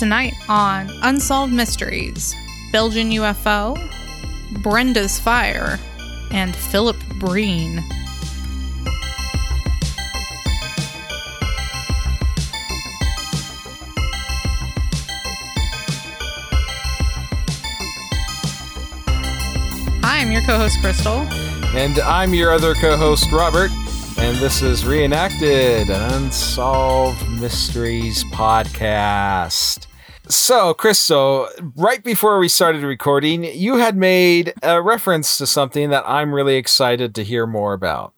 Tonight on Unsolved Mysteries, Belgian UFO, Brenda's Fire, and Philip Breen. Hi, I'm your co host, Crystal. And I'm your other co host, Robert. And this is Reenacted, an Unsolved Mysteries podcast. So, Crystal, right before we started recording, you had made a reference to something that I'm really excited to hear more about.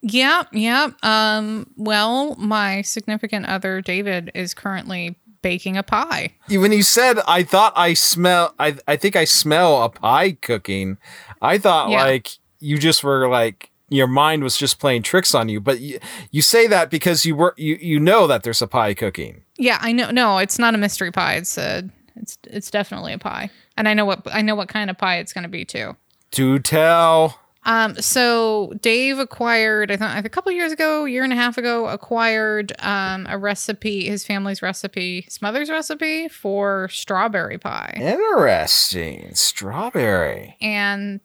Yeah, yeah. Um, well, my significant other, David, is currently baking a pie. When you said, I thought I smell, I, I think I smell a pie cooking, I thought Yeah. like you just were like, your mind was just playing tricks on you. But you, you say that because you were, you, you know that there's a pie cooking. Yeah, I know. No, it's not a mystery pie. It's a, it's it's definitely a pie, and I know what I know what kind of pie it's going to be too. Do tell. Um, so Dave acquired, I think, a couple years ago, year and a half ago, acquired um a recipe, his family's recipe, his mother's recipe for strawberry pie, Interesting. Strawberry. and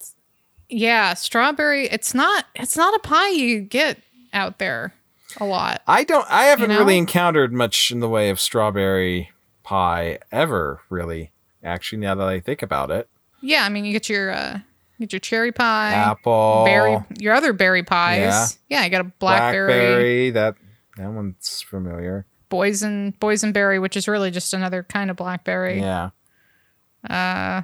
yeah, strawberry. It's not, it's not a pie you get out there a lot. I don't I haven't know? really encountered much in the way of strawberry pie ever, really. Actually, now that I think about it. Yeah, I mean, you get your uh, you get your cherry pie, Apple. berry, your other berry pies. Yeah, Yeah, you got a blackberry, Blackberry. That that one's familiar. boysen boysenberry, which is really just another kind of blackberry. Yeah. Uh,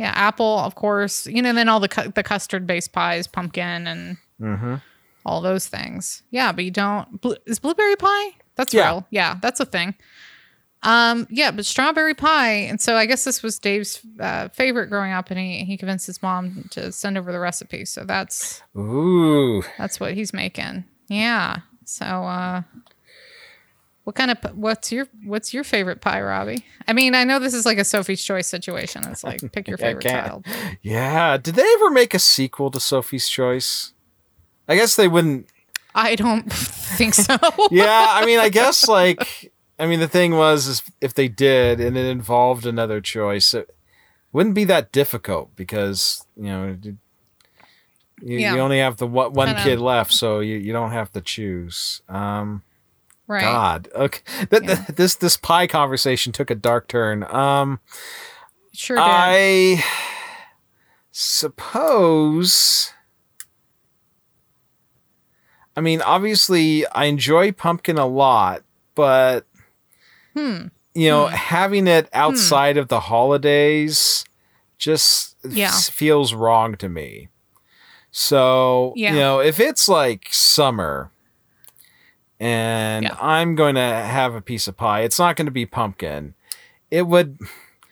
yeah, apple, of course. You know, then all the cu- the custard based pies, pumpkin, and Mm-hmm. all those things. Yeah, but you don't. Bl- is blueberry pie? That's Yeah. real. Yeah, that's a thing. Um, yeah, but strawberry pie, and so I guess this was Dave's uh, favorite growing up, and he he convinced his mom to send over the recipe. So that's Ooh. that's what he's making. Yeah. So, uh, what kind of what's your what's your favorite pie, Robbie? I mean, I know this is like a Sophie's Choice situation. It's like pick your favorite child. Yeah. Did they ever make a sequel to Sophie's Choice? I guess they wouldn't I don't think so. yeah, I mean, I guess like, I mean, the thing was, is if they did and it involved another choice, it wouldn't be that difficult because you know you, Yeah. you only have the one, one kid left, so you, you don't have to choose. Um, right. God, okay, Th- th- this this pie conversation took a dark turn. Um, Sure did. I suppose. I mean, obviously, I enjoy pumpkin a lot, but hmm. you know, Hmm. having it outside of the holidays just Yeah. feels wrong to me. So, Yeah. you know, if it's like summer and Yeah. I'm going to have a piece of pie, it's not going to be pumpkin. It would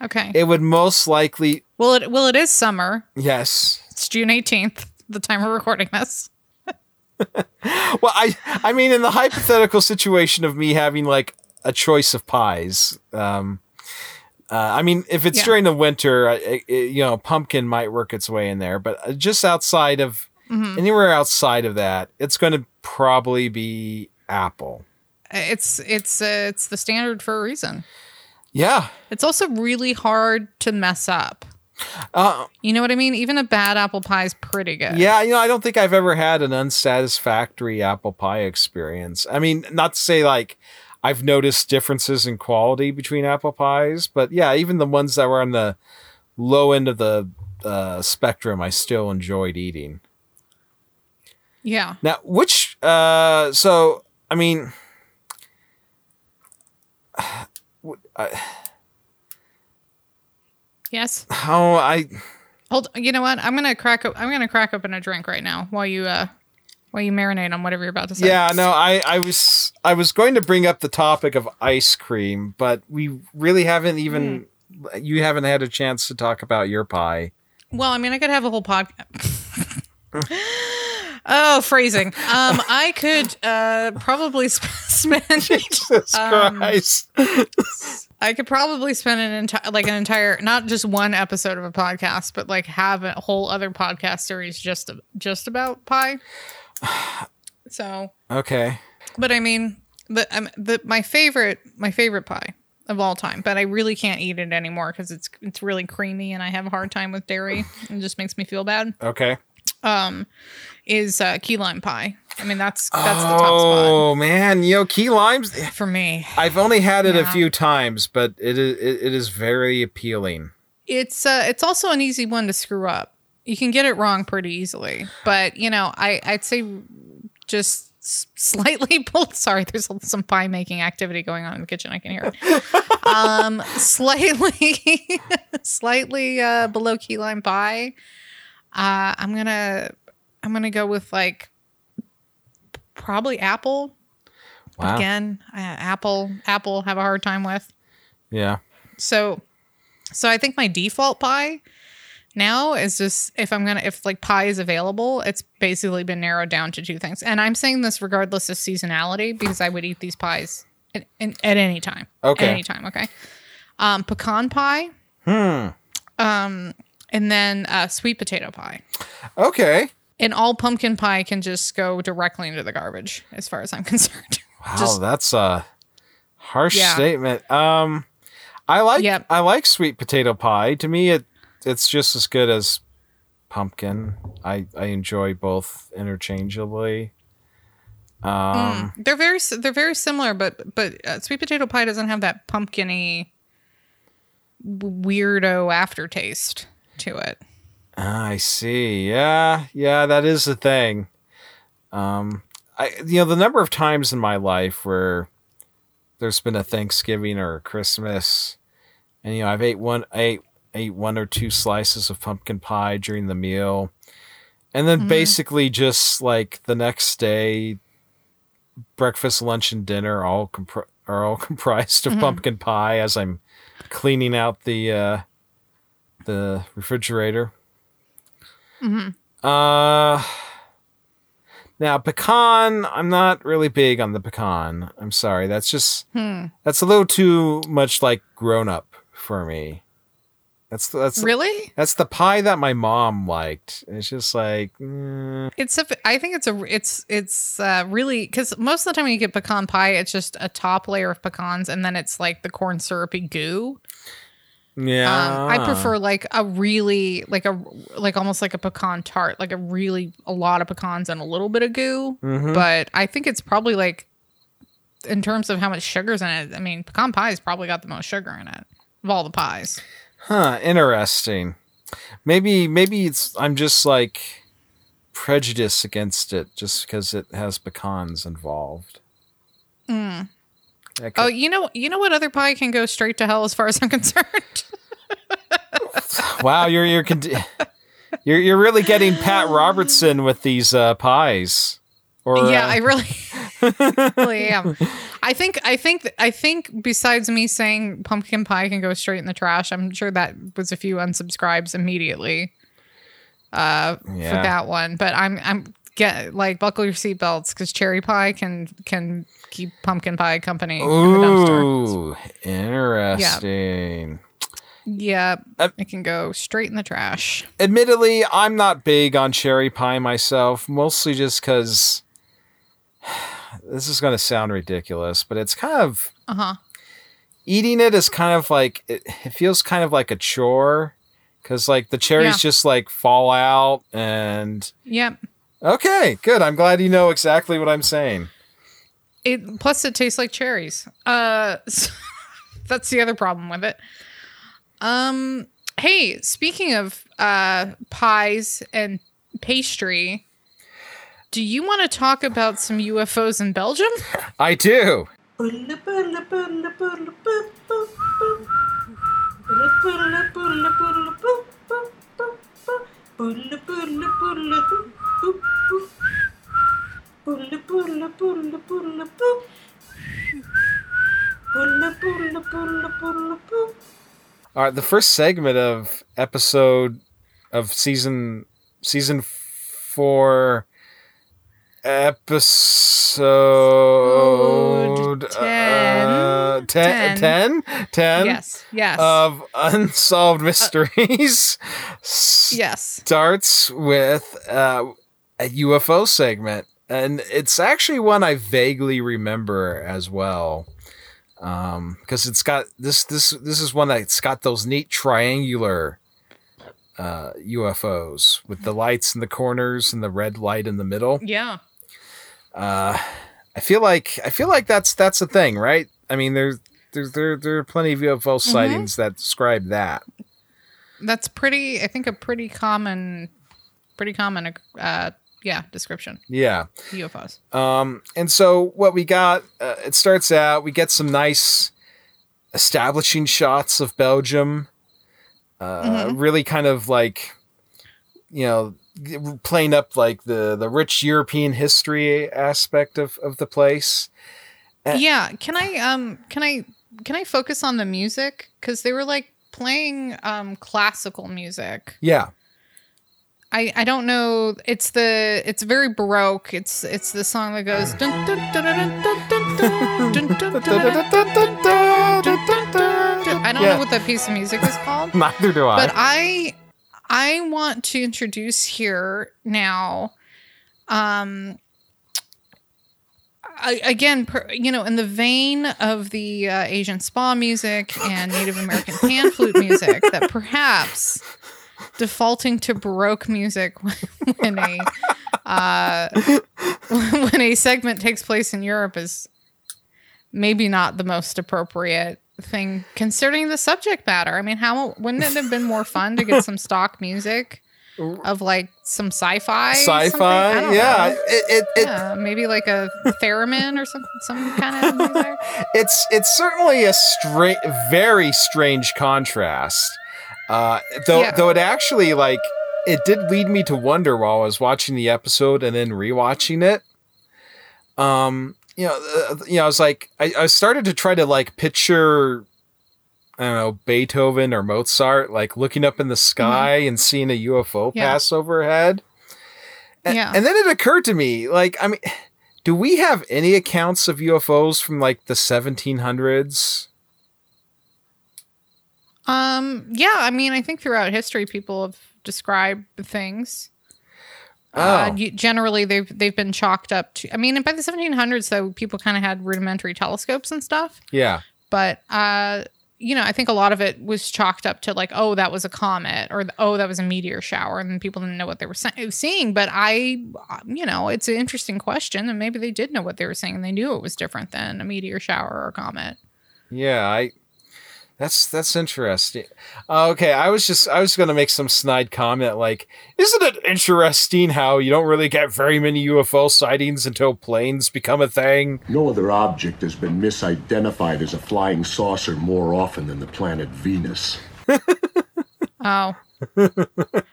Okay. it would most likely well, it well it is summer. yes. It's June eighteenth, the time we're recording this. Well, I I mean in the hypothetical situation of me having like a choice of pies, um uh, I mean, if it's Yeah. during the winter, I, I, you know, pumpkin might work its way in there. But uh, just outside of Mhm. anywhere outside of that, it's going to probably be apple. It's it's uh, it's the standard for a reason. Yeah. It's also really hard to mess up. Uh, You know what I mean? Even a bad apple pie is pretty good. yeah. You know, I don't think I've ever had an unsatisfactory apple pie experience. I mean, not to say like I've noticed differences in quality between apple pies, but yeah, even the ones that were on the low end of the uh, spectrum, I still enjoyed eating. Yeah. Now, which, uh, so, I mean, I- Yes. how I, Hold. You know what? I'm gonna crack. Up, I'm gonna crack open a drink right now while you uh while you marinate on whatever you're about to say. yeah, no, I, I was, I was going to bring up the topic of ice cream, but we really haven't even, you haven't had a chance to talk about your pie. Well, I mean, I could have a whole podcast. oh, phrasing. Um, I could uh probably sp- spend. Jesus Um, Christ. I could probably spend an entire, like an entire, not just one episode of a podcast, but like have a whole other podcast series just just about pie. So, Okay. but I mean, the, um, the my favorite my favorite pie of all time, but I really can't eat it anymore because it's it's really creamy and I have a hard time with dairy. And it just makes me feel bad. Okay. Um, is uh, key lime pie. I mean that's that's the top spot. oh man, you know key limes. for me. I've only had it a few times, but it is it, it is very appealing. It's uh it's also an easy one to screw up. You can get it wrong pretty easily, but you know I I'd say just slightly pulled. Sorry, there's some pie making activity going on in the kitchen. I can hear it. um, slightly, slightly uh, below key lime pie. Uh, I'm gonna I'm gonna go with like probably apple Wow. again. Uh, apple apple have a hard time with. Yeah. So, so I think my default pie now is just if I'm gonna if like pie is available, it's basically been narrowed down to two things. And I'm saying this regardless of seasonality because I would eat these pies at, at, at any time. Okay. At any time. Okay. Um, pecan pie. Hmm. Um, and then uh, sweet potato pie. Okay. And all pumpkin pie can just go directly into the garbage, as far as I'm concerned. Wow, Just- that's a harsh Yeah. statement. Um, I like Yep. I like sweet potato pie. To me, it it's just as good as pumpkin. I I enjoy both interchangeably. Um, Mm, they're very they're very similar, but but uh, sweet potato pie doesn't have that pumpkiny weirdo aftertaste to it. I see. Yeah, yeah, that is the thing. Um, I you know the number of times in my life where there's been a Thanksgiving or a Christmas, and you know I've ate one I ate ate one or two slices of pumpkin pie during the meal, and then Mhm. basically just like the next day, breakfast, lunch, and dinner all compr- are all comprised of Mhm. pumpkin pie as I'm cleaning out the uh, the refrigerator. hmm Uh now pecan, I'm not really big on the pecan. I'm sorry. That's just Hmm. that's a little too much like grown up for me. That's that's Really? that's the pie that my mom liked. It's just like mm, It's a. I think it's a. It's it's uh, really because most of the time when you get pecan pie, it's just a top layer of pecans, and then it's like the corn syrupy goo. Yeah. Um, I prefer like a really like a like almost like a pecan tart, like a really a lot of pecans and a little bit of goo. Mhm. But I think it's probably like in terms of how much sugar's in it. I mean, pecan pie's probably got the most sugar in it of all the pies. Huh, interesting. Maybe maybe it's I'm just like prejudice against it just because it has pecans involved. Mm. Oh, you know, you know what other pie can go straight to hell as far as I'm concerned. wow, you're you're con- you're you're really getting Pat Robertson with these uh, pies. Or yeah, uh, I really, really am. I think, I think, I think. Besides me saying pumpkin pie can go straight in the trash, I'm sure that was a few unsubscribes immediately uh, Yeah. for that one. But I'm, I'm get like buckle your seatbelts because cherry pie can can keep pumpkin pie company in the dumpster. Ooh, interesting. Yeah, Uh, it can go straight in the trash. Admittedly, I'm not big on cherry pie myself, mostly just because this is going to sound ridiculous, but it's kind of Uh huh. eating it is kind of like it, it feels kind of like a chore because like the cherries Yeah. just like fall out and Yep. Okay, good. I'm glad you know exactly what I'm saying. It plus it tastes like cherries. Uh, so that's the other problem with it. Um, hey, speaking of uh pies and pastry, do you want to talk about some UFOs in Belgium? I do. All right, the first segment of episode of season season four episode uh, 10 Ten. 10 10 yes. Yes. of unsolved mysteries yes. starts with uh, a UFO segment, and it's actually one I vaguely remember as well. Um, because it's got this this this is one that's got those neat triangular uh UFOs with the lights in the corners and the red light in the middle. Yeah. Uh I feel like I feel like that's that's a thing, right? I mean there's there's there there are plenty of UFO sightings that describe that. That's pretty I think a pretty common pretty common uh yeah, description. Yeah. UFOs. Um, and so what we got, uh, it starts out, we get some nice establishing shots of Belgium, uh, Mhm. really kind of like, you know, playing up like the, the rich European history aspect of, of the place. Uh, yeah, can I um can I can I focus on the music cuz they were like playing um classical music. Yeah. I, I don't know. It's the it's very baroque. It's it's the song that goes. I don't yeah. know what that piece of music is called. Neither do I. But I I want to introduce here now. Um. I, again, per, you know, in the vein of the uh, Asian spa music and Native American pan flute music, that perhaps defaulting to baroque music when a uh, when a segment takes place in Europe is maybe not the most appropriate thing considering the subject matter. I mean, how wouldn't it have been more fun to get some stock music of like some sci-fi? Sci-fi, yeah. It, it, it, yeah, maybe like a theremin or some some kind of it's it's certainly a stra- very strange contrast. Uh, though Yeah. though it actually like it did lead me to wonder while I was watching the episode and then rewatching it. Um, you know, uh, you know, I was like, I, I started to try to like picture, I don't know, Beethoven or Mozart, like looking up in the sky and seeing a UFO Mm-hmm. Yeah. pass overhead. And, Yeah. and then it occurred to me, like, I mean, do we have any accounts of UFOs from like the 1700s? Um, yeah, I mean, I think throughout history, people have described things. Uh, Oh. you- generally, they've they've been chalked up to. I mean, by the 1700s, though, people kind of had rudimentary telescopes and stuff. Yeah. But uh, you know, I think a lot of it was chalked up to like, oh, that was a comet, or oh, that was a meteor shower, and people didn't know what they were se- seeing. But I, uh, you know, it's an interesting question, and maybe they did know what they were seeing, and they knew it was different than a meteor shower or a comet. Yeah, I that's that's interesting. Uh, okay, I was just I was going to make some snide comment like isn't it interesting how you don't really get very many UFO sightings until planes become a thing? No other object has been misidentified as a flying saucer more often than the planet Venus. Oh. no,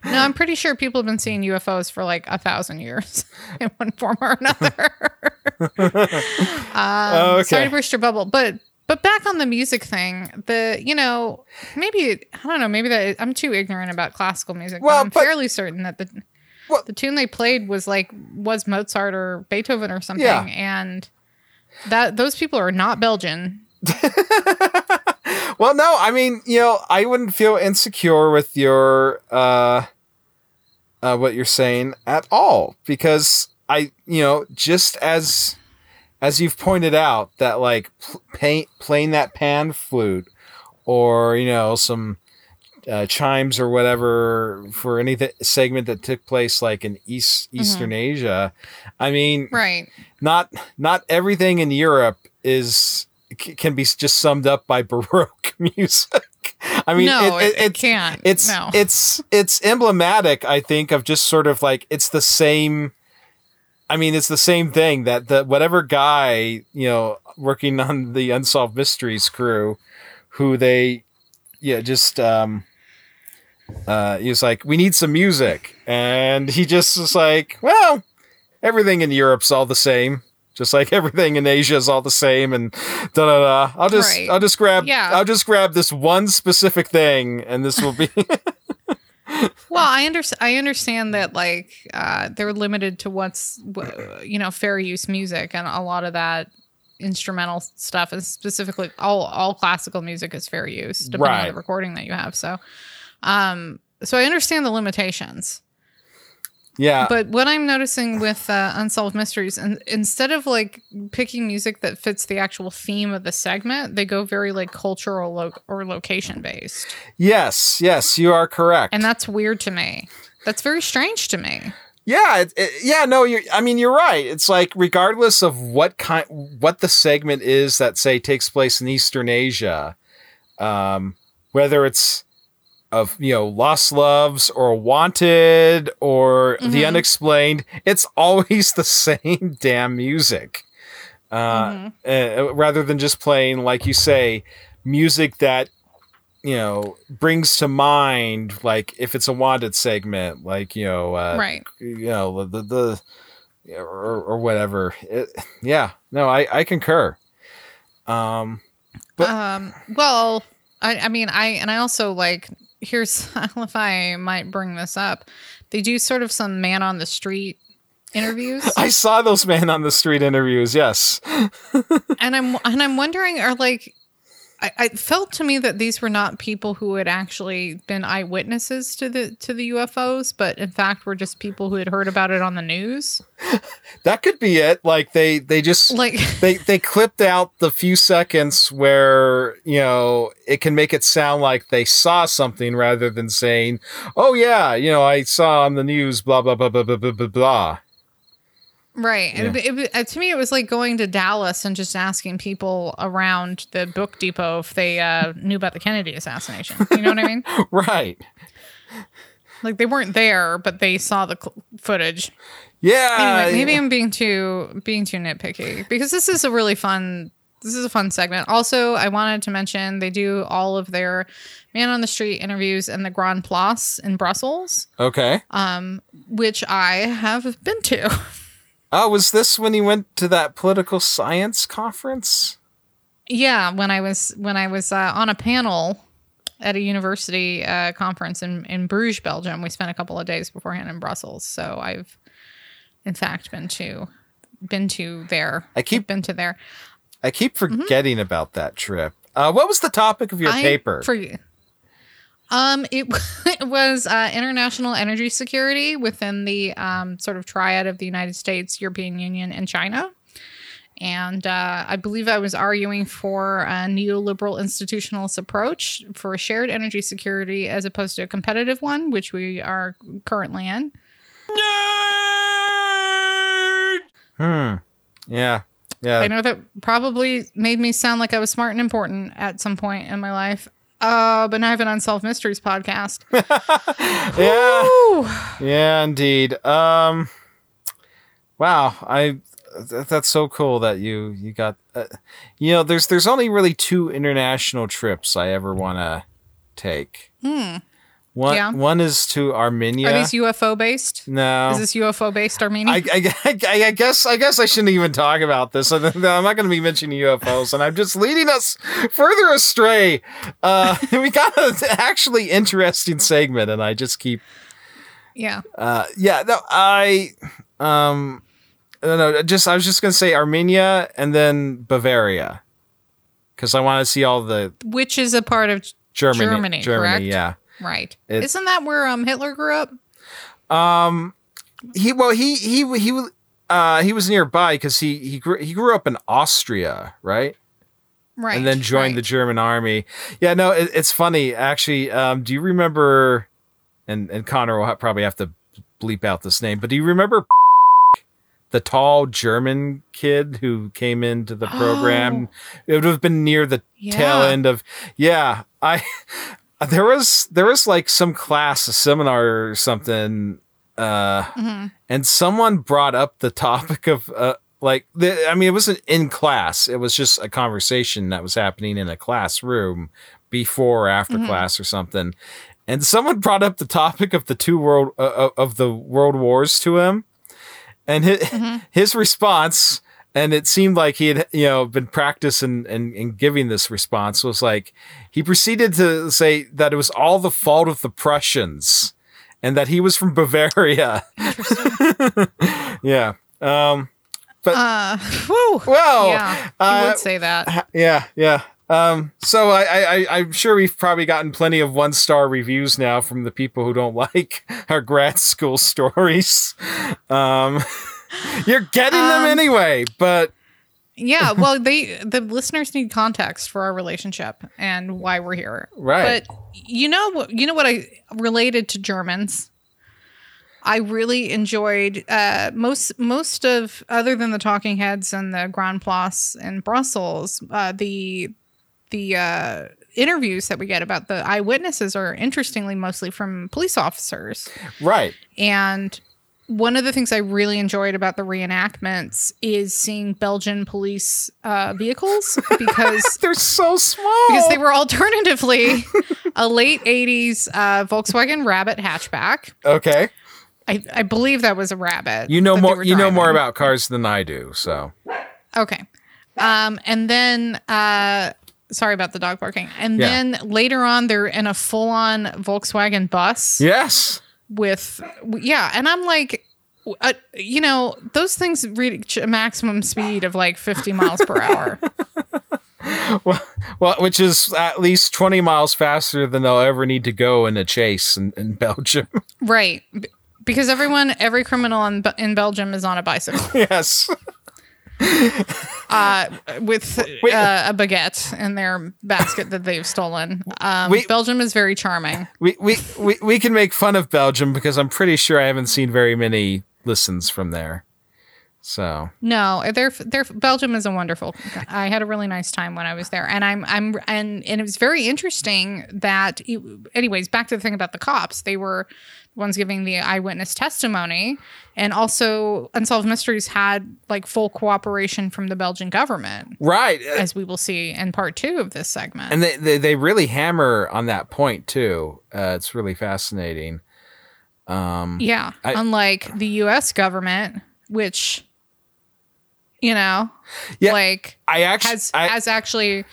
I'm pretty sure people have been seeing UFOs for like a thousand years in one form or another. um, Okay. Sorry to burst your bubble, but but back on the music thing, the you know maybe I don't know maybe that I'm too ignorant about classical music. Well, but I'm but- fairly certain that the Well- the tune they played was like was Mozart or Beethoven or something, Yeah. and that those people are not Belgian. Well, no, I mean, you know, I wouldn't feel insecure with your uh uh what you're saying at all because I, you know, just as as you've pointed out that like paint playing that pan flute or, you know, some uh, chimes or whatever for any th- segment that took place like in East Eastern Asia. I mean, Right. not not everything in Europe is c- can be just summed up by baroque music. I mean, no, it, it, it's can't. it's no. it's it's emblematic, I think, of just sort of like it's the same. I mean, it's the same thing that the whatever guy you know working on the unsolved mysteries crew, who they, yeah, just um, uh, he was like, we need some music, and he just was like, well, everything in Europe's all the same. Just like everything in Asia is all the same, and da da da. I'll just, Right. I'll just grab, Yeah. I'll just grab this one specific thing, and this will be. Well, I understand. I understand that like uh, they're limited to what's you know fair use music, and a lot of that instrumental stuff is specifically all all classical music is fair use, depending on the recording that you have. So, um, so I understand the limitations. Yeah. But what I'm noticing with uh, Unsolved Mysteries, and instead of like picking music that fits the actual theme of the segment, they go very like cultural lo- or location based. yes, yes, you are correct. And that's weird to me. That's very strange to me. Yeah, it, it- yeah, no, you're. I mean, you're right. It's like regardless of what kind, what the segment is that say takes place in Eastern Asia, um, whether it's of you know lost loves or wanted or the Mhm. unexplained, it's always the same damn music. Uh, uh, rather than just playing, like you say, music that you know brings to mind, like if it's a wanted segment, like you know, uh, right. you know the the, the or, or whatever it, yeah no i i concur um But- um. Well, I, I mean, I and I also like. Here's I don't know if I might bring this up. They do sort of some man on the street interviews. i saw those man on the street interviews yes and I'm and I'm wondering, are like, I, felt to me that these were not people who had actually been eyewitnesses to the to the UFOs, but in fact were just people who had heard about it on the news. that could be it. Like they they just like they they clipped out the few seconds where you know it can make it sound like they saw something rather than saying, "Oh yeah, you know I saw on the news," blah blah blah blah blah blah blah right? And it, it, uh, to me, it was like going to Dallas and just asking people around the book depot if they uh, knew about the Kennedy assassination. You know what I mean? right Like they weren't there, but they saw the cl- footage. yeah anyway, maybe I'm being too being too nitpicky because this is a really fun this is a fun segment. Also, I wanted to mention they do all of their man on the street interviews in the Grand Place in Brussels, okay um, which I have been to. oh was this when he went to that political science conference yeah, when I was when I was uh, on a panel at a university uh, conference in in Bruges, Belgium. We spent a couple of days beforehand in Brussels, so I've in fact been to been to there. I keep- I've been to there. I keep forgetting about that trip. Uh, what was the topic of your I paper? forget- um, it, it was uh, international energy security within the um, sort of triad of the United States, European Union, and China. And uh, I believe I was arguing for a neoliberal institutionalist approach for a shared energy security as opposed to a competitive one, which we are currently in. hmm. Yeah. Yeah. I know that probably made me sound like I was smart and important at some point in my life. Uh, but now I have an Unsolved Mysteries podcast. Yeah. Ooh. Yeah, indeed. Um, wow, I th- that's so cool that you you got. Uh, you know, there's there's only really two international trips I ever want to take. Hmm. One Yeah. one is to Armenia. Are these UFO based? no. Is this UFO based Armenia? I, I, I, I guess I guess I shouldn't even talk about this. I'm not going to be mentioning UFOs, and I'm just leading us further astray. Uh, we got an actually interesting segment, and I just keep yeah. uh, yeah, no, I, um, no, no, just I was just gonna say Armenia and then Bavaria, because I want to see all the Which is a part of Germany, Germany, correct? yeah. Right. It- Isn't that where um Hitler grew up? Um, he well he he he was uh he was nearby because he he grew he grew up in Austria, right? Right. and then joined the. German army. Yeah, no, it, it's funny actually. Um, do you remember? And and Connor will probably have to bleep out this name, but do you remember the tall German kid who came into the program? It would have been near the tail end of. Yeah, I there was there was like some class, a seminar or something. Uh, Mhm. and someone brought up the topic of uh, like the, I mean, it wasn't in class; it was just a conversation that was happening in a classroom before or after Mhm. class or something. And someone brought up the topic of the two world uh, of the world wars to him, and his, Mhm. his response. And it seemed like he had, you know, been practicing and, and giving this response was like he proceeded to say that it was all the fault of the Prussians and that he was from Bavaria. yeah. Um, Uh, whew. well, yeah, uh, would say that. yeah, yeah. Um, so I, I, I'm sure we've probably gotten plenty of one star reviews now from the people who don't like our grad school stories. Um, you're getting them Um, anyway, but Yeah, well, they the listeners need context for our relationship and why we're here. Right. But you know? You know what I related to Germans. I really enjoyed uh, most most of other than the Talking Heads and the Grand Place in Brussels. Uh, the the uh, interviews that we get about the eyewitnesses are interestingly mostly from police officers. right. And one of the things I really enjoyed about the reenactments is seeing Belgian police uh, vehicles because They're so small. because they were alternatively a late '80s uh, Volkswagen Rabbit hatchback. okay. I, I believe that was a Rabbit. You know more. You know more about cars than I do. So Okay. Um, and then uh, sorry about the dog barking. And Yeah. then later on, they're in a full-on Volkswagen bus. yes, with yeah and i'm like uh, you know those things reach a maximum speed of like 50 miles per hour well, well, which is at least twenty miles faster than they'll ever need to go in a chase in, in Belgium. right B- because everyone every criminal in, in belgium is on a bicycle yes. uh, with uh, a baguette in their basket that they've stolen um, Wait. belgium is very charming We, we we we can make fun of Belgium because I'm pretty sure I haven't seen very many listens from there. So No, they're they're Belgium is a wonderful. I had a really nice time when I was there, and I'm I'm and and it was very interesting that. Anyways, back to the thing about the cops. They were ones giving the eyewitness testimony, and also Unsolved Mysteries had like full cooperation from the Belgian government, right, uh, as we will see in part two of this segment. and they, they they really hammer on that point too. Uh, it's really fascinating. Um, yeah, I- unlike the U.S. government, which you know, Yeah, like I actually has I, has actually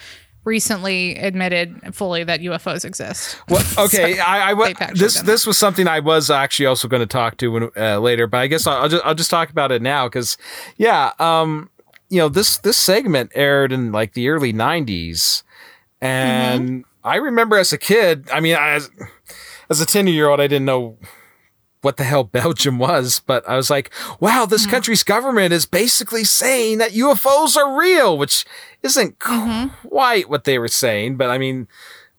recently admitted fully that UFOs exist. Well, okay, I, I wa- this this was something I was actually also going to talk to when, uh, later, but I guess I'll, I'll just I'll just talk about it now because yeah, um, you know this this segment aired in like the early '90s, and Mm-hmm. I remember as a kid, I mean, as as a ten year old, I didn't know what the hell Belgium was, but I was like, wow, this country's government is basically saying that UFOs are real, which isn't quite what they were saying, but I mean,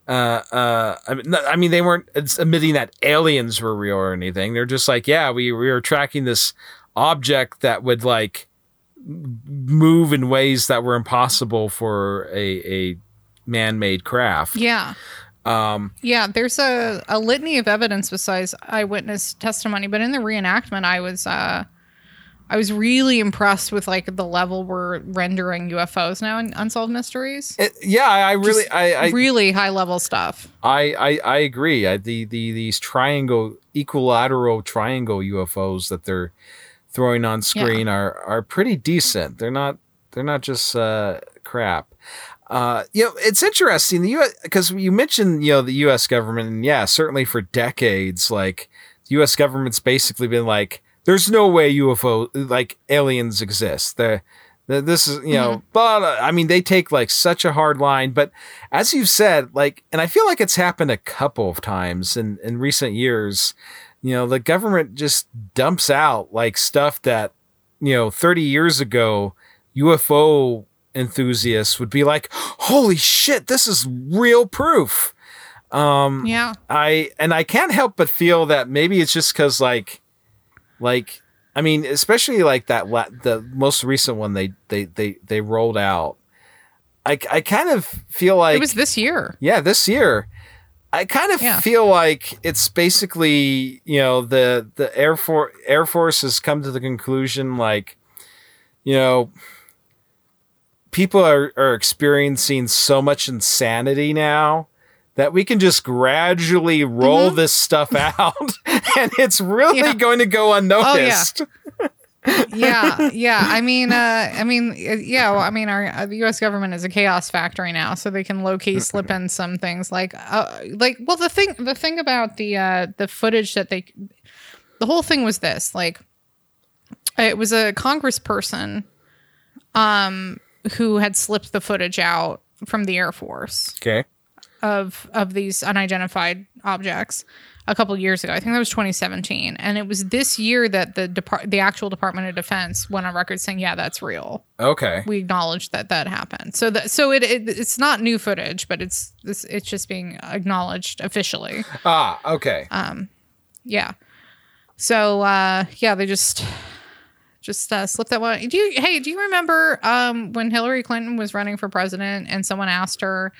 uh, uh, I mean, I mean, they weren't admitting that aliens were real or anything. They're just like, yeah, we, we were tracking this object that would like move in ways that were impossible for a, a man-made craft. Yeah. Um, Yeah, there's a, a litany of evidence besides eyewitness testimony, but in the reenactment I was uh I was really impressed with like the level we're rendering UFOs now in Unsolved Mysteries. it- yeah, I really, I, I, really high level stuff. I, I, I agree. I, the, the, these triangle, equilateral triangle UFOs that they're throwing on screen are, are pretty decent. They're not, they're not just, uh, crap. Uh, you know, it's interesting. The U.S. because you mentioned, you know, the U.S. government, and yeah, certainly for decades, like the U.S. government's basically been like, "There's no way UFO, like aliens, exist." The, the this is, you know, but uh, I mean, they take like such a hard line. But as you've said, like, and I feel like it's happened a couple of times in in recent years. You know, the government just dumps out like stuff that you know 30 years ago UFO enthusiasts would be like, "Holy shit, this is real proof." Um Yeah. I and I can't help but feel that maybe it's just cuz like like I mean, especially like that la- the most recent one they they they they rolled out. I I kind of feel like it was this year. yeah, this year. I kind of Yeah. feel like it's basically, you know, the the Air Force Air Force has come to the conclusion like, you know, people are, are experiencing so much insanity now that we can just gradually roll this stuff out and it's really Mm-hmm. Yeah. Oh, going to go unnoticed. yeah, yeah. I mean, uh, I mean, uh, yeah. Well, I mean, our uh, the U.S. government is a chaos factory now, so they can low key slip in some things like, uh, like. Well, the thing, the thing about the uh, the footage that they, the whole thing was this. Like, it was a congressperson, um, who had slipped the footage out from the Air Force Okay. of of these unidentified objects a couple years ago. I think that was 2017, and it was this year that the depart the actual Department of Defense went on record saying, "Yeah, that's real. Okay. We acknowledge that that happened." So that so it, it it's not new footage, but it's it's, it's just being acknowledged officially. Ah, okay. Um, Yeah. So uh yeah, they just just uh, slipped that one. Do you hey, do you remember um when Hillary Clinton was running for president and someone asked her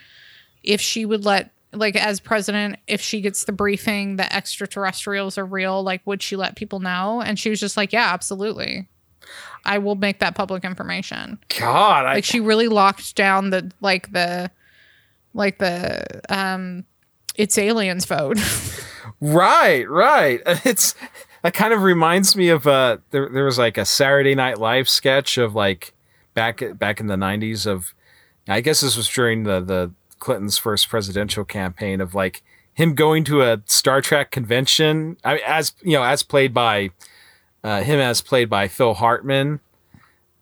if she would let like as president if she gets the briefing that extraterrestrials are real, like would she let people know? And she was just like, "Yeah, absolutely. I will make that public information." God, I, Like she really locked down the like the like the um it's aliens vote. Right, right. It's that kind of reminds me of uh there there was like a Saturday Night Live sketch of like back back in the 90s of I guess this was during the the Clinton's first presidential campaign of like him going to a Star Trek convention I as you know as played by uh, him as played by Phil Hartman.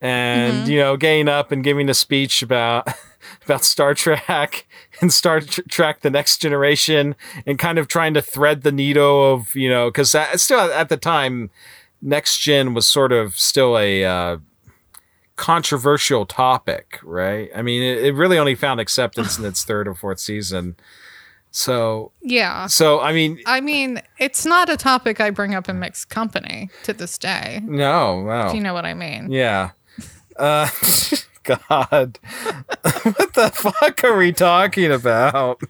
And you know getting up and giving a speech about about Star Trek and Star Tr- Trek: The Next Generation, and kind of trying to thread the needle of you know because still at the time, Next Gen was sort of still a uh, controversial topic, right? I mean, it, it really only found acceptance in its third or fourth season. So, yeah. so I mean, I mean, it's not a topic I bring up in mixed company to this day. no, no, If you know what I mean. yeah. Uh, God, what the fuck are we talking about?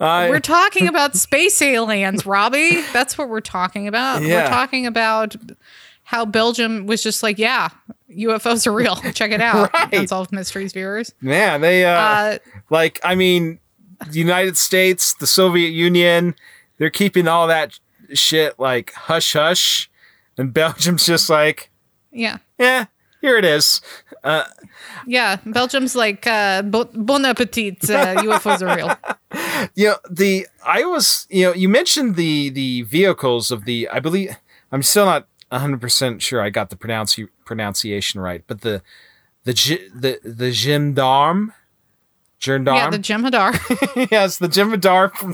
I, We're talking about space aliens, Robbie. That's what we're talking about. Yeah. We're talking about how Belgium was just like, yeah, UFOs are real. Check it out. Right. Unsolved Mysteries viewers. man, they uh, Uh, like I mean, the United States, the Soviet Union, they're keeping all that shit like hush hush, and Belgium's just like, yeah. yeah, here it is. Yeah. Belgium's like, uh, bo- bon appetit. Uh, UFOs are real. you know the i was you know you mentioned the the vehicles of the i believe i'm still not 100% sure i got the pronunci- pronunciation right but the the the the gendarme gendarme Yeah, the Jem'Hadar. yes the gendarme from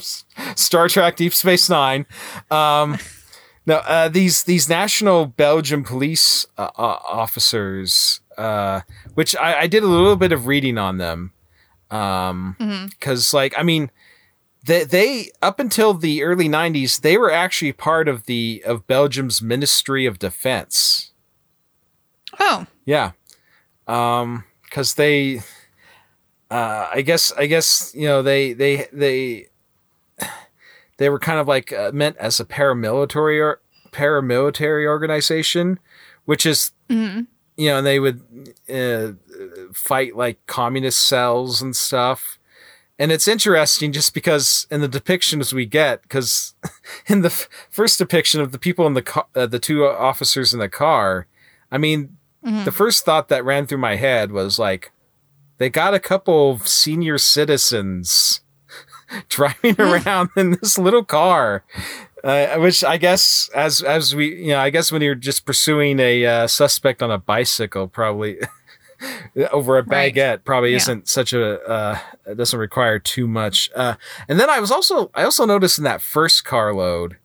star trek deep space nine um no uh these these national belgian police uh, uh, officers uh which I, I did a little bit of reading on them um because like i mean they, they up until the early 90s they were actually part of the of belgium's ministry of defense. Oh, yeah. Um because they uh i guess i guess you know they they they they were kind of like uh, meant as a paramilitary or paramilitary organization which is you know and they would uh, fight like communist cells and stuff. And it's interesting just because in the depictions we get because in the f- first depiction of the people in the car, uh, the two officers in the car i mean the first thought that ran through my head was like they got a couple of senior citizens driving around in this little car uh, which I guess, as as we, you know, I guess when you're just pursuing a uh, suspect on a bicycle, probably over a Right. baguette, probably Yeah. isn't such a uh, doesn't require too much. Uh, and then I was also I also noticed in that first carload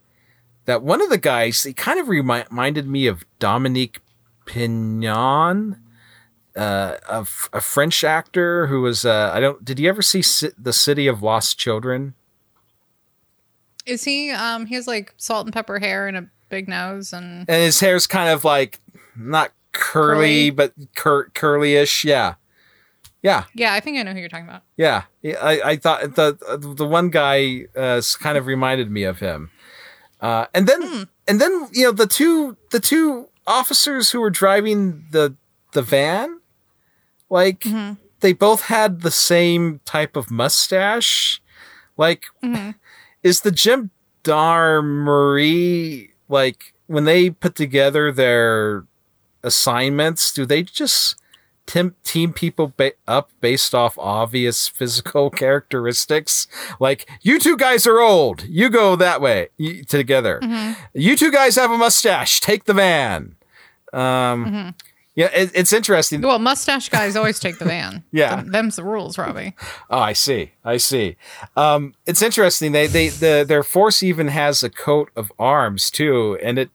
that one of the guys he kind of remi- reminded me of Dominique Pignon. Uh, a, f- a French actor who was uh, I don't did you ever see Ci- the City of Lost Children? is he? Um, he has like salt and pepper hair and a big nose, and and his hair's kind of like not curly, Curly? but cur- curly-ish. Yeah, yeah, yeah, I think I know who you're talking about. yeah. I, I thought the the one guy uh, kind of reminded me of him. Uh, and then and then you know the two the two officers who were driving the the van, like mm-hmm. they both had the same type of mustache. Like, mm-hmm. is the Jim Marie like when they put together their assignments? Do they just team team people ba- up based off obvious physical characteristics? Like, you two guys are old. You go that way you, together. Mm-hmm. You two guys have a mustache. Take the van. Um, Yeah, it, it's interesting. Well, mustache guys always take the van. Yeah. Them- them's the rules, Robbie. Oh, I see. I see. Um, it's interesting. They they the their force even has a coat of arms too, and it.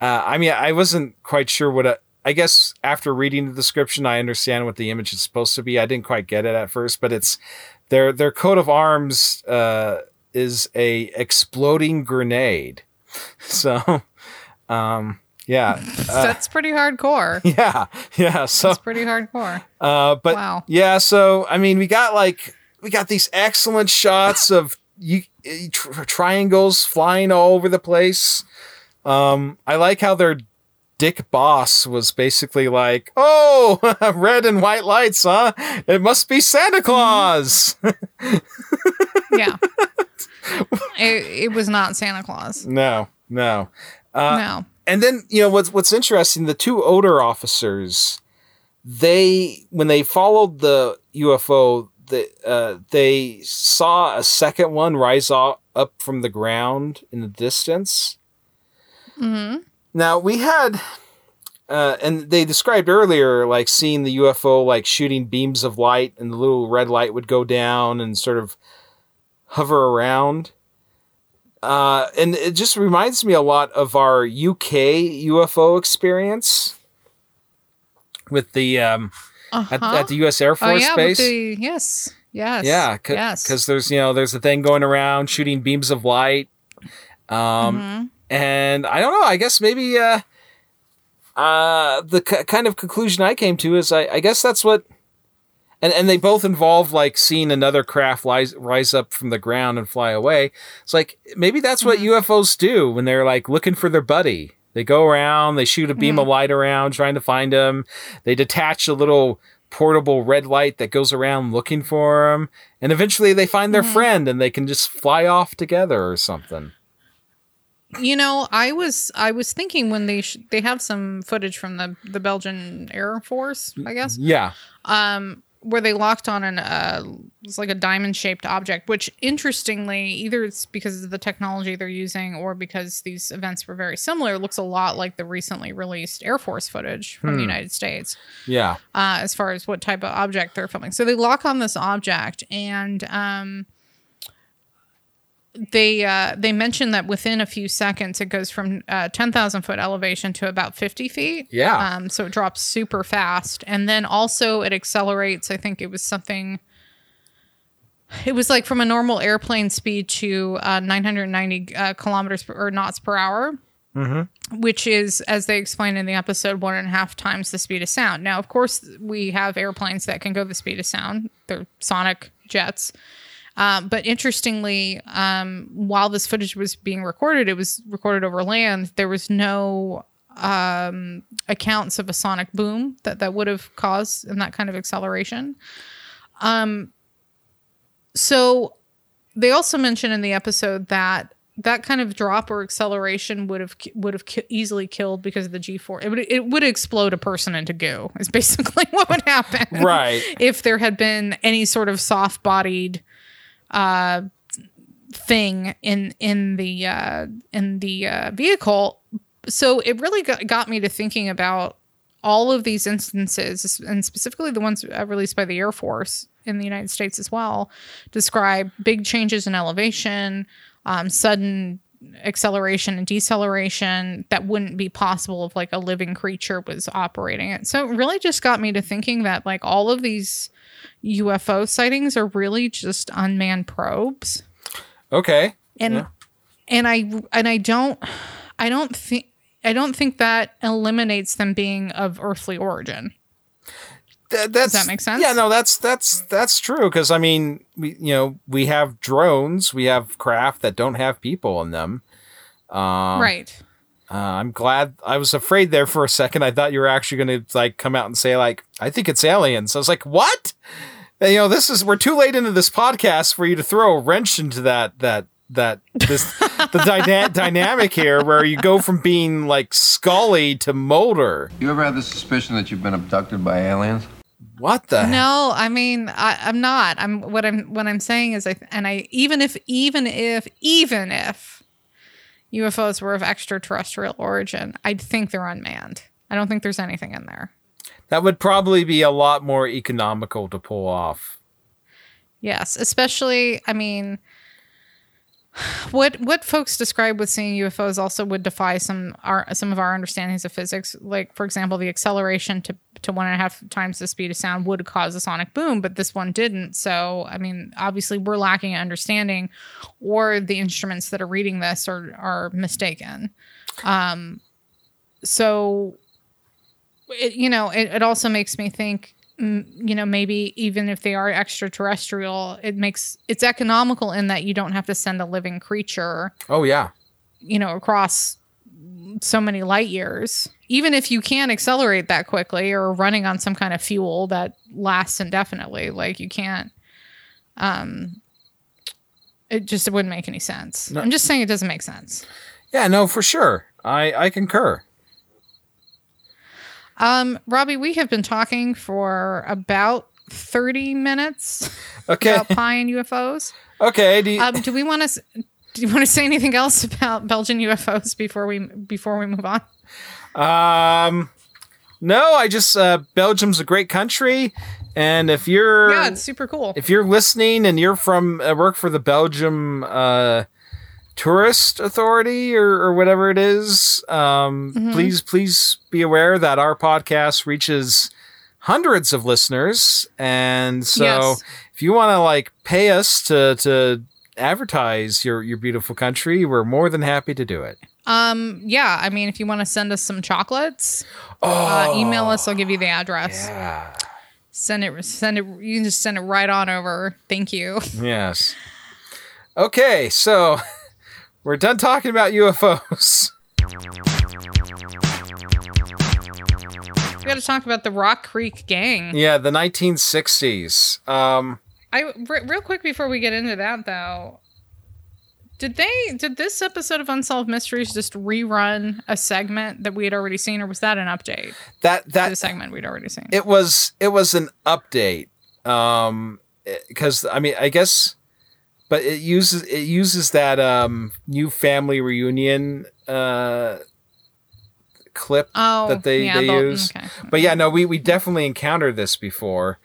Uh, I mean, I wasn't quite sure what. A, I guess after reading the description, I understand what the image is supposed to be. I didn't quite get it at first, but it's their their coat of arms uh, is a exploding grenade. So, um, yeah, That's pretty hardcore. yeah, yeah. So That's pretty hardcore. uh, but Wow. yeah, so I mean, we got like we got these excellent shots of you tr- triangles flying all over the place. Um, I like how their Dick Boss was basically like, "Oh, red and white lights, huh? It must be Santa Claus." Yeah. it, it was not Santa Claus. no, no. Uh, no. And then you know what's what's interesting the two odor officers they when they followed the ufo the, uh, they saw a second one rise up from the ground in the distance. Hmm now we had uh, and they described earlier like seeing the ufo like shooting beams of light and the little red light would go down and sort of hover around uh, and it just reminds me a lot of our UK UFO experience with the um, Uh-huh. at, at the U.S. Air oh Force yeah, Base. the yes, yes, yeah, because yes. there's you know there's a thing going around shooting beams of light, um, Mhm. and I don't know. I guess maybe uh, uh, the k- kind of conclusion I came to is I, I guess that's what. And, and they both involve like seeing another craft rise, rise up from the ground and fly away. It's like maybe that's what mm-hmm. UFOs do when they're like looking for their buddy. They go around, they shoot a beam of mm-hmm. light around trying to find him. They detach a little portable red light that goes around looking for him. And eventually they find their mm-hmm. friend and they can just fly off together or something. You know, I was I was thinking when they sh- they have some footage from the the Belgian Air Force, I guess, Yeah. um, where they locked on an uh, it's like a diamond shaped object. Which interestingly, either it's because of the technology they're using or because these events were very similar, looks a lot like the recently released Air Force footage from the United States. Yeah. uh, as far as what type of object they're filming. So they lock on this object, and um, they uh, they mention that within a few seconds it goes from uh, ten thousand foot elevation to about fifty feet. Yeah. Um, so it drops super fast, and then also it accelerates. I think it was something. It was like from a normal airplane speed to uh, 990 uh, kilometers per, or knots per hour which is, as they explained in the episode, one and a half times the speed of sound. Now, of course, we have airplanes that can go the speed of sound, they're sonic jets. Uh, but interestingly, um, while this footage was being recorded, it was recorded over land. There was no um, accounts of a sonic boom that that would have caused in that kind of acceleration. Um, so they also mentioned in the episode that that kind of drop or acceleration would have would have ki- easily killed because of the G four. It would it would explode a person into goo. Is basically what would happen, Right. If there had been any sort of soft bodied uh, thing in in the uh, in the uh, vehicle. So it really got, me to thinking about all of these instances, and specifically the ones uh, released by the Air Force in the United States as well, describe big changes in elevation, um, sudden acceleration and deceleration that wouldn't be possible if like a living creature was operating it. So it really just got me to thinking that like all of these UFO sightings are really just unmanned probes Okay. and Yeah. and I and I don't I don't think I don't think that eliminates them being of earthly origin. Th- that's, that make sense? Yeah, no, that's that's that's true because I mean, we you know we have drones, we have craft that don't have people in them. Um, right. Uh, I'm glad. I was afraid there for a second. I thought you were actually going to like come out and say like, I think it's aliens. I was like, what? And, you know, this is we're too late into this podcast for you to throw a wrench into that that that this the dyna- dynamic here where you go from being like Scully to Mulder. You ever have the suspicion that you've been abducted by aliens? What the? heck? No, I mean I, I'm not. I'm what I'm what I'm saying is I and I even if even if even if UFOs were of extraterrestrial origin, I'd think they're unmanned. I don't think there's anything in there. That would probably be a lot more economical to pull off. Yes, especially I mean what what folks describe with seeing UFOs also would defy some our some of our understandings of physics. Like for example, the acceleration to to one and a half times the speed of sound would cause a sonic boom, but this one didn't. So I mean, obviously we're lacking understanding, or the instruments that are reading this are are mistaken. Um, so it you know it, it also makes me think mm, you know maybe even if they are extraterrestrial it makes it's economical in that you don't have to send a living creature Oh yeah. you know across so many light years even if you can accelerate that quickly or running on some kind of fuel that lasts indefinitely like you can't um it just it wouldn't make any sense No. i'm just saying it doesn't make sense Yeah, no, for sure. I I concur. um robbie we have been talking for about 30 minutes Okay. about pie and ufos Okay. Do you, Um, do we want to? Do you want to say anything else about Belgian UFOs before we before we move on? Um, no, I just uh, Belgium's a great country, and if you're Yeah, it's super cool. if you're listening and you're from uh, work for the Belgium uh, Tourist Authority or, or whatever it is, um, Mm-hmm. please please be aware that our podcast reaches hundreds of listeners, and so Yes. if you want to like pay us to to advertise your your beautiful country, we're more than happy to do it. Um, yeah, I mean, if you want to send us some chocolates, uh, email us. I'll give you the address. Oh. Yeah. Send it. Send it. You can just send it right on over. Thank you. Yes. Okay, so we're done talking about UFOs. We got to talk about the Rock Creek Gang. Yeah, the 1960s. Um, I real quick before we get into that though. Did they did this episode of Unsolved Mysteries just rerun a segment that we had already seen, or was that an update that to the that segment we'd already seen? it was it was an update. Um, because I mean, I guess, but it uses it uses that um new family reunion uh clip Oh, that they yeah, they use. okay. But yeah, no, we we definitely encountered this before.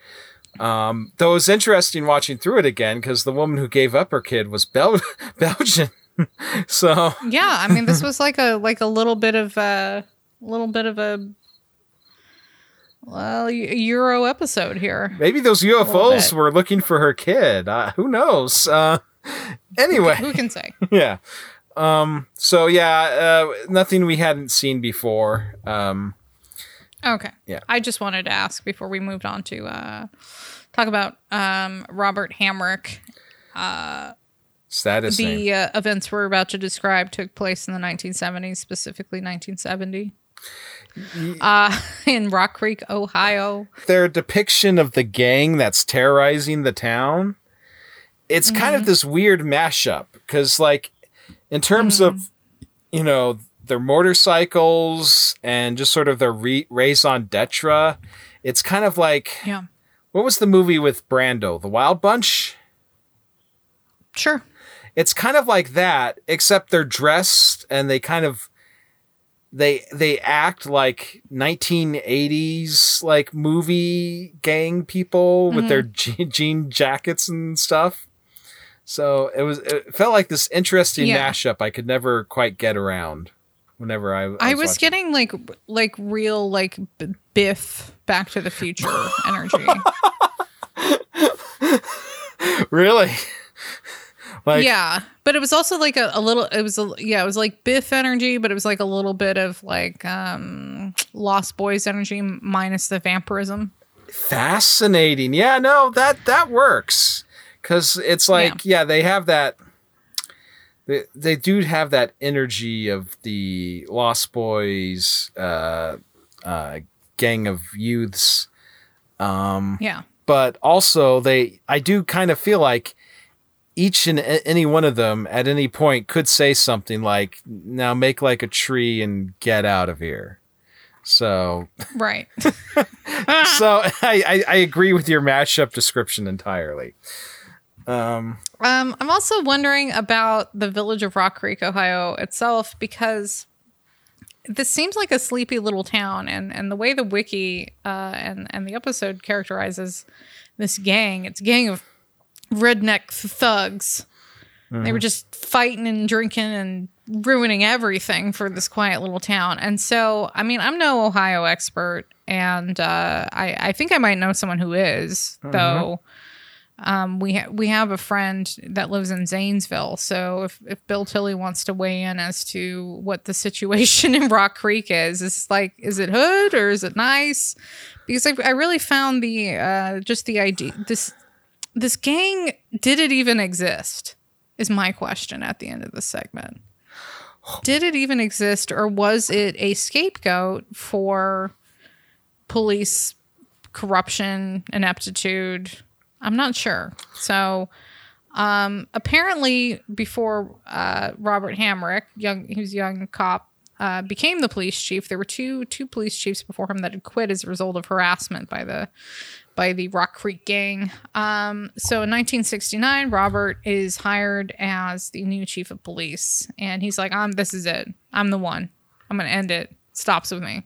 Um, though it was interesting watching through it again because the woman who gave up her kid was Bel- Belgian. so Yeah, I mean, this was like a like a little bit of a little bit of a well Euro episode here. maybe those UFOs were looking for her kid. Uh, who knows? Uh, anyway, Who can say? yeah. Um, so yeah, uh, nothing we hadn't seen before. Um, Okay. Yeah. I just wanted to ask before we moved on to uh, talk about um, Robert Hamrick. Uh, status. The uh, events we're about to describe took place in the 1970s, specifically 1970. Uh, in Rock Creek, Ohio. their depiction of the gang that's terrorizing the town it's kind of this weird mashup because like in terms of you know their motorcycles and just sort of their re- raison d'etre it's kind of like Yeah. what was the movie with brando the wild bunch Sure. it's kind of like that except they're dressed and they kind of they they act like 1980s like movie gang people with their mm-hmm. je- jean jackets and stuff so it was it felt like this interesting Yeah. mashup i could never quite get around whenever i, I was watching. getting like like real like B- Biff Back to the Future energy. really like yeah, but it was also like a, a little. It was a, yeah, it was like Biff energy, but it was like a little bit of like um Lost Boys energy minus the vampirism. fascinating yeah no that that works because it's like yeah. they have that they, they do have that energy of the lost boys uh uh gang of youths Yeah, but also they i do kind of feel like each and any one of them at any point could say something like now make like a tree and get out of here so right. so I, I, I agree with your mashup description entirely. Um, I'm also wondering about the village of Rock Creek, Ohio itself, because this seems like a sleepy little town, and and the way the wiki uh, and and the episode characterizes this gang, it's a gang of redneck thugs. They were just fighting and drinking and ruining everything for this quiet little town. And so, I mean, I'm no Ohio expert, and uh, I, I think I might know someone who is, though. Um, we ha- we have a friend that lives in Zanesville, so if, if Bill Tilley wants to weigh in as to what the situation in Rock Creek is, is like, is it hood or is it nice? Because I, I really found the uh, just the idea this this gang did it even exist is my question at the end of the segment. Did it even exist, or was it a scapegoat for police corruption, ineptitude? I'm not sure. So, um, apparently, before uh, Robert Hamrick, young, a young cop, uh, became the police chief. There were two two police chiefs before him that had quit as a result of harassment by the by the Rock Creek gang. Um, so in 1969, Robert is hired as the new chief of police, and he's like, "I'm this is it. I'm the one. I'm gonna end it. Stops with me."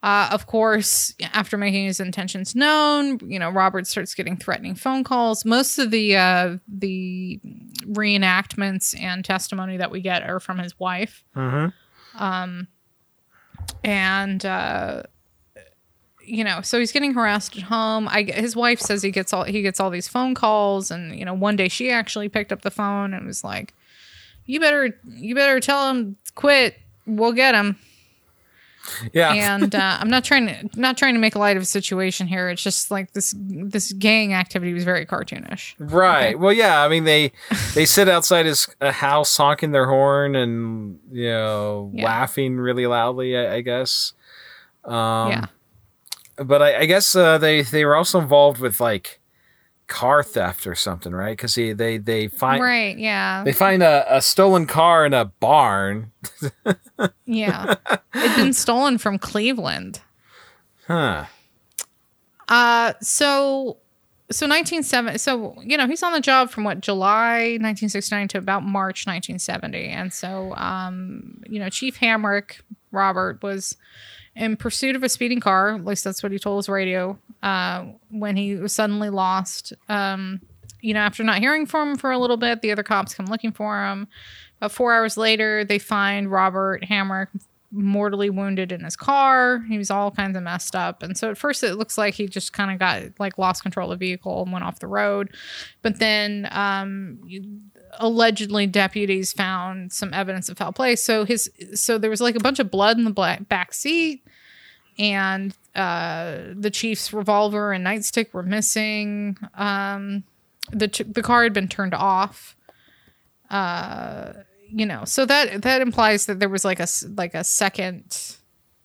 Uh, of course, after making his intentions known, you know Robert starts getting threatening phone calls. Most of the uh, the reenactments and testimony that we get are from his wife. Um, and uh, you know, so he's getting harassed at home. I his wife says he gets all he gets all these phone calls, and you know, one day she actually picked up the phone and was like, "You better you better tell him quit. We'll get him." Yeah. and uh, I'm not trying to not trying to make light of a situation here. It's just like this this gang activity was very cartoonish. Right. Well, yeah. I mean, they they sit outside his uh, house honking their horn and you know Yeah. laughing really loudly. I, I guess. Um, yeah, But I, I guess uh, they they were also involved with like car theft or something, right? Because they they they find right. Yeah, they find a, a stolen car in a barn. yeah. It'd been stolen from Cleveland. Huh. Uh, so so 1970 so you know he's on the job from what july 1969 to about march 1970 and so um you know chief hamrick robert was in pursuit of a speeding car at least that's what he told his radio uh when he was suddenly lost um you know after not hearing from him for a little bit the other cops come looking for him about four hours later they find robert Hamrick mortally wounded in his car. He was all kinds of messed up. And so at first it looks like he just kind of got like lost control of the vehicle and went off the road. But then um allegedly deputies found some evidence of foul play. So his so there was like a bunch of blood in the black back seat and uh the chief's revolver and nightstick were missing. Um the the car had been turned off you know so that that implies that there was like a like a second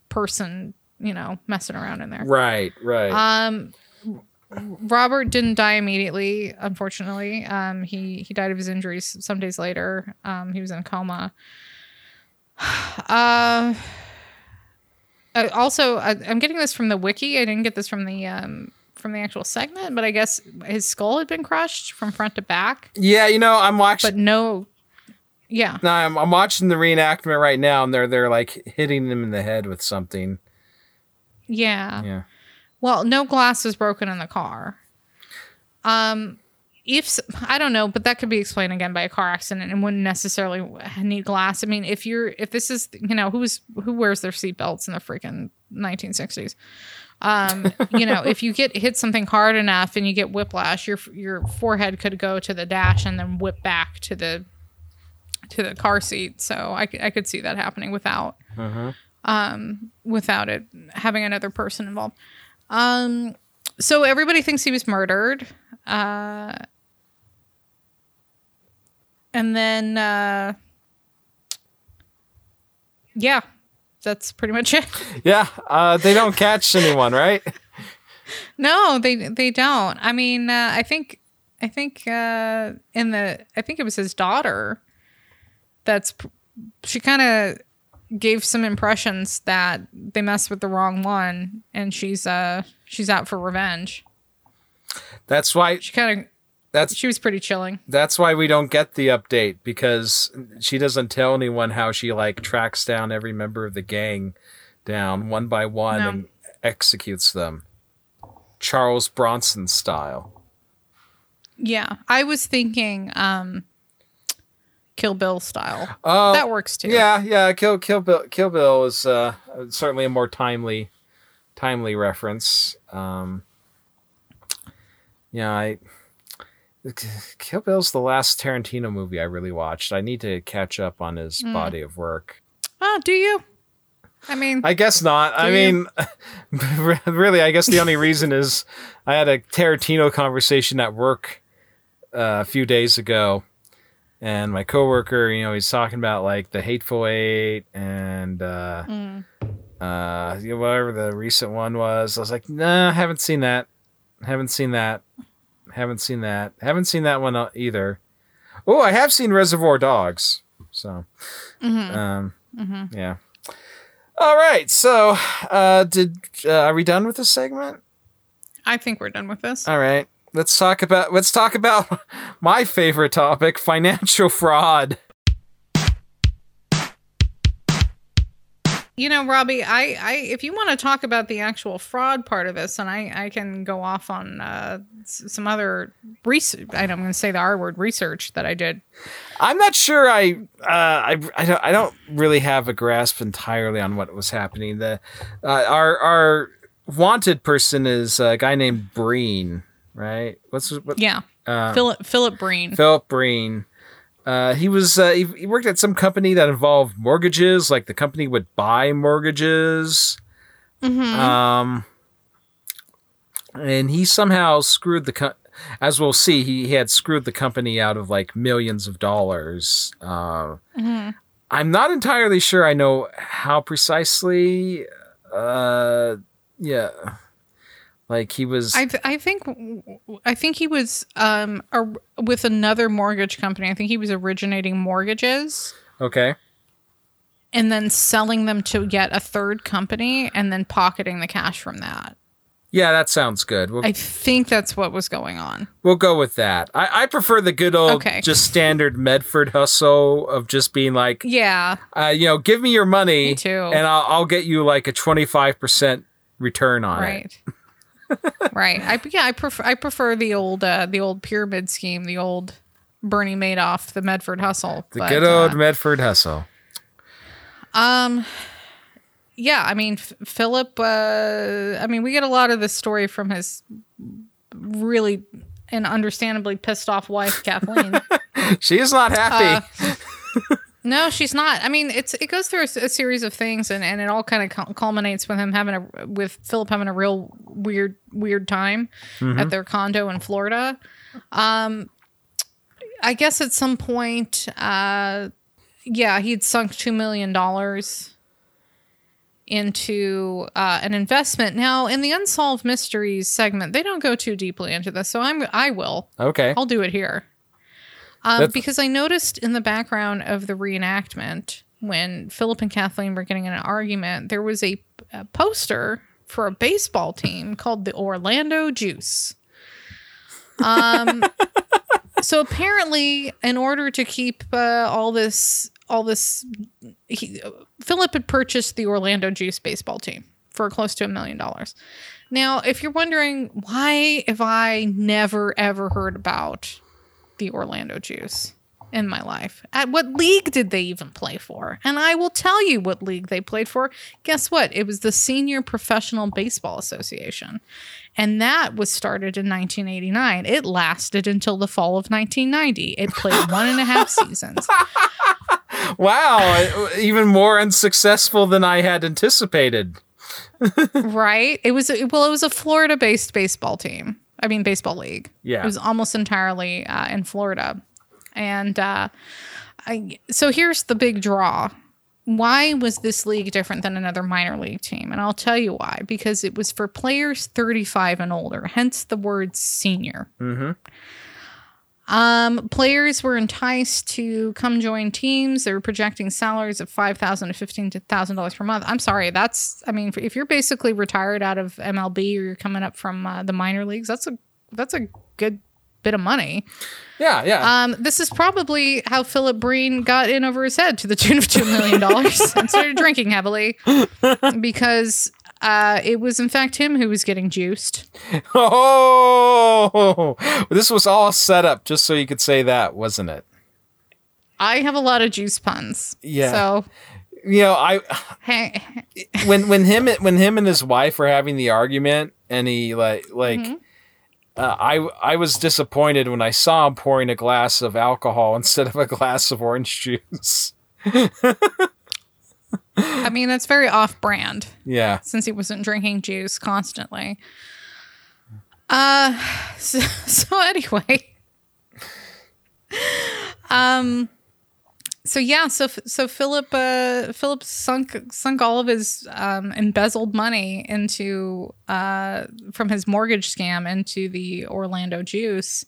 person you know messing around in there Right. Right. um robert didn't die immediately unfortunately um he he died of his injuries some days later um he was in a coma uh uh, also I, i'm getting this from the wiki i didn't get this from the um from the actual segment but i guess his skull had been crushed from front to back yeah. You know, I'm watching. but no yeah No, I'm, I'm watching the reenactment right now, and they're they're like hitting him in the head with something. yeah Yeah. Well, no glass was broken in the car. Um, if I don't know, but that could be explained again by a car accident and wouldn't necessarily need glass. I mean, if you're if this is you know who's who wears their seatbelts in the freaking 1960s. Um, you know, if you get hit something hard enough and you get whiplash, your your forehead could go to the dash and then whip back to the to the car seat. So I, I could see that happening without um without it having another person involved. Um, so everybody thinks he was murdered. Uh, and then, uh, yeah, that's pretty much it. Yeah. Uh, they don't catch anyone, right? No, they they don't. I mean, uh, I think I think uh, in the I think it was his daughter. That's she kind of gave some impressions that they messed with the wrong one, and she's uh she's out for revenge. That's why. She kind of That's She was pretty chilling. that's why we don't get the update because she doesn't tell anyone how she like tracks down every member of the gang down one by one No. and executes them. Charles Bronson style. Yeah, I was thinking um Kill Bill style. Oh, that works too. Yeah, yeah. Kill Kill Bill Kill Bill is uh, certainly a more timely timely reference. Um, yeah, I Kill Bill's the last Tarantino movie I really watched. I need to catch up on his Hmm. body of work. Oh, do you? I mean, I guess not. I mean, really, I guess the only reason is I had a Tarantino conversation at work uh, a few days ago, and my coworker, you know, he's talking about like the Hateful Eight and uh, mm, uh, you know, whatever the recent one was. I was like, nah, haven't seen that. Haven't seen that. Haven't seen that. Haven't seen that one uh, either. Oh, I have seen Reservoir Dogs. So, mhm, um, mhm. yeah. All right. So, uh, did uh, are we done with this segment? I think we're done with this. All right. Let's talk about let's talk about my favorite topic, financial fraud. You know, Robbie, I, I if you want to talk about the actual fraud part of this, and I, I can go off on uh, some other research. I'm going to say the R word research that I did. I'm not sure. I uh, I I don't I don't really have a grasp entirely on what was happening. The uh, our our wanted person is a guy named Breen, right? What's what? Yeah, uh, Philip Philip Breen. Philip Breen. Uh, he was uh, he, he worked at some company that involved mortgages, like the company would buy mortgages. Mhm. Um, and he somehow screwed the co- as we'll see, he, he had screwed the company out of like millions of dollars. Uh, Mhm. I'm not entirely sure I know how precisely. Uh, yeah, like he was. I th- I think I think he was um a, with another mortgage company. I think he was originating mortgages okay. and then selling them to yet a third company and then pocketing the cash from that. Yeah, that sounds good. We'll, I think that's what was going on. we'll go with that. I, I prefer the good old, Okay. just standard Medford hustle of just being like, Yeah, uh, you know, give me your money, Me too. and I'll, I'll get you like a twenty five percent return on it. Right. I yeah, I prefer I prefer the old uh, the old pyramid scheme, the old Bernie Madoff, the Medford hustle. The But, good old uh, Medford hustle. Um, yeah, I mean, F- Philip. Uh, I mean, we get a lot of this story from his really and understandably pissed off wife, Kathleen. She is not happy. Uh, no, she's not. I mean, it's it goes through a series of things, and, and it all kind of culminates with him having a with Philip having a real weird weird time at their condo in Florida. Um, I guess at some point, uh, yeah, he'd sunk two million dollars into uh, an investment. Now, in the unsolved mysteries segment, they don't go too deeply into this, so I'm I will. okay. I'll do it here. Um, because I noticed in the background of the reenactment when Philip and Kathleen were getting in an argument, there was a, a poster for a baseball team called the Orlando Juice. Um, so apparently, in order to keep uh, all this, all this, he, Philip had purchased the Orlando Juice baseball team for close to a million dollars. Now, if you're wondering why have I never ever heard about the Orlando Juice in my life? At what league did they even play for? And I will tell you what league they played for. Guess what? It was the Senior Professional Baseball Association. And that was started in 1989. It lasted until the fall of 1990. It played one and a half seasons. Wow. Even more unsuccessful than I had anticipated. right? It was well, it was a Florida-based baseball team. I mean, baseball league. Yeah. it was almost entirely uh, in Florida, and uh, I, so here's the big draw. Why was this league different than another minor league team? And I'll tell you why. Because it was for players 35 and older, hence the word senior. Mm-hmm. Um, players were enticed to come join teams. They were projecting salaries of five thousand to fifteen thousand dollars per month. I'm sorry, that's I mean, if you're basically retired out of MLB or you're coming up from uh, the minor leagues, that's a that's a good bit of money. Yeah, yeah. Um, this is probably how Philip Breen got in over his head to the tune of $2 million and started drinking heavily because uh, it was, in fact, him who was getting juiced. oh, this was all set up just so you could say that, wasn't it? I have a lot of juice puns. Yeah. So, You know, I hey, when when him when him and his wife were having the argument, and he like like. Uh, I I was disappointed when I saw him pouring a glass of alcohol instead of a glass of orange juice. I mean, that's very off brand. Yeah. since he wasn't drinking juice constantly. Uh, so, so anyway, um, so yeah, so so Philip uh Philip sunk sunk all of his um embezzled money into uh from his mortgage scam into the Orlando Juice.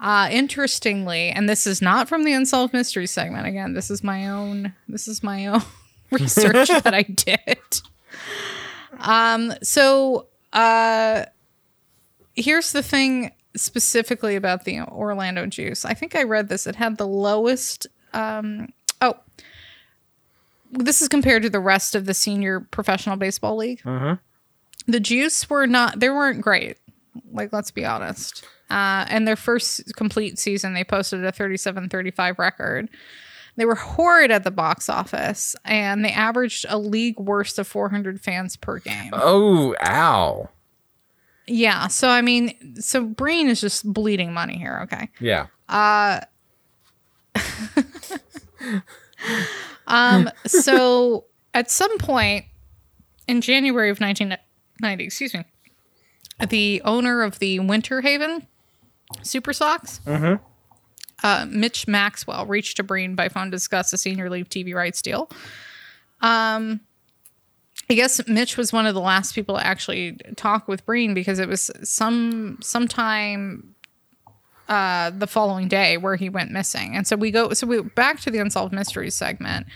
Uh interestingly, and this is not from the unsolved Mystery segment again. This is my own this is my own research that I did. Um, so uh here's the thing specifically about the Orlando juice. I think I read this. It had the lowest um oh this is compared to the rest of the senior professional baseball league. The juice were not they weren't great. Like let's be honest. Uh, and their first complete season, they posted a 37 35 record. They were horrid at the box office, and they averaged a league worst of 400 fans per game. Oh, ow. Yeah. So, I mean, so Breen is just bleeding money here. Okay. Yeah. Um, so at some point in January of 1990, excuse me, the owner of the Winter Haven Super Sox, uh, Mitch Maxwell, reached to Breen by phone to discuss a senior league TV rights deal. Um, I guess Mitch was one of the last people to actually talk with Breen because it was some sometime uh, the following day where he went missing. And so we go, so we back to the unsolved mysteries segment.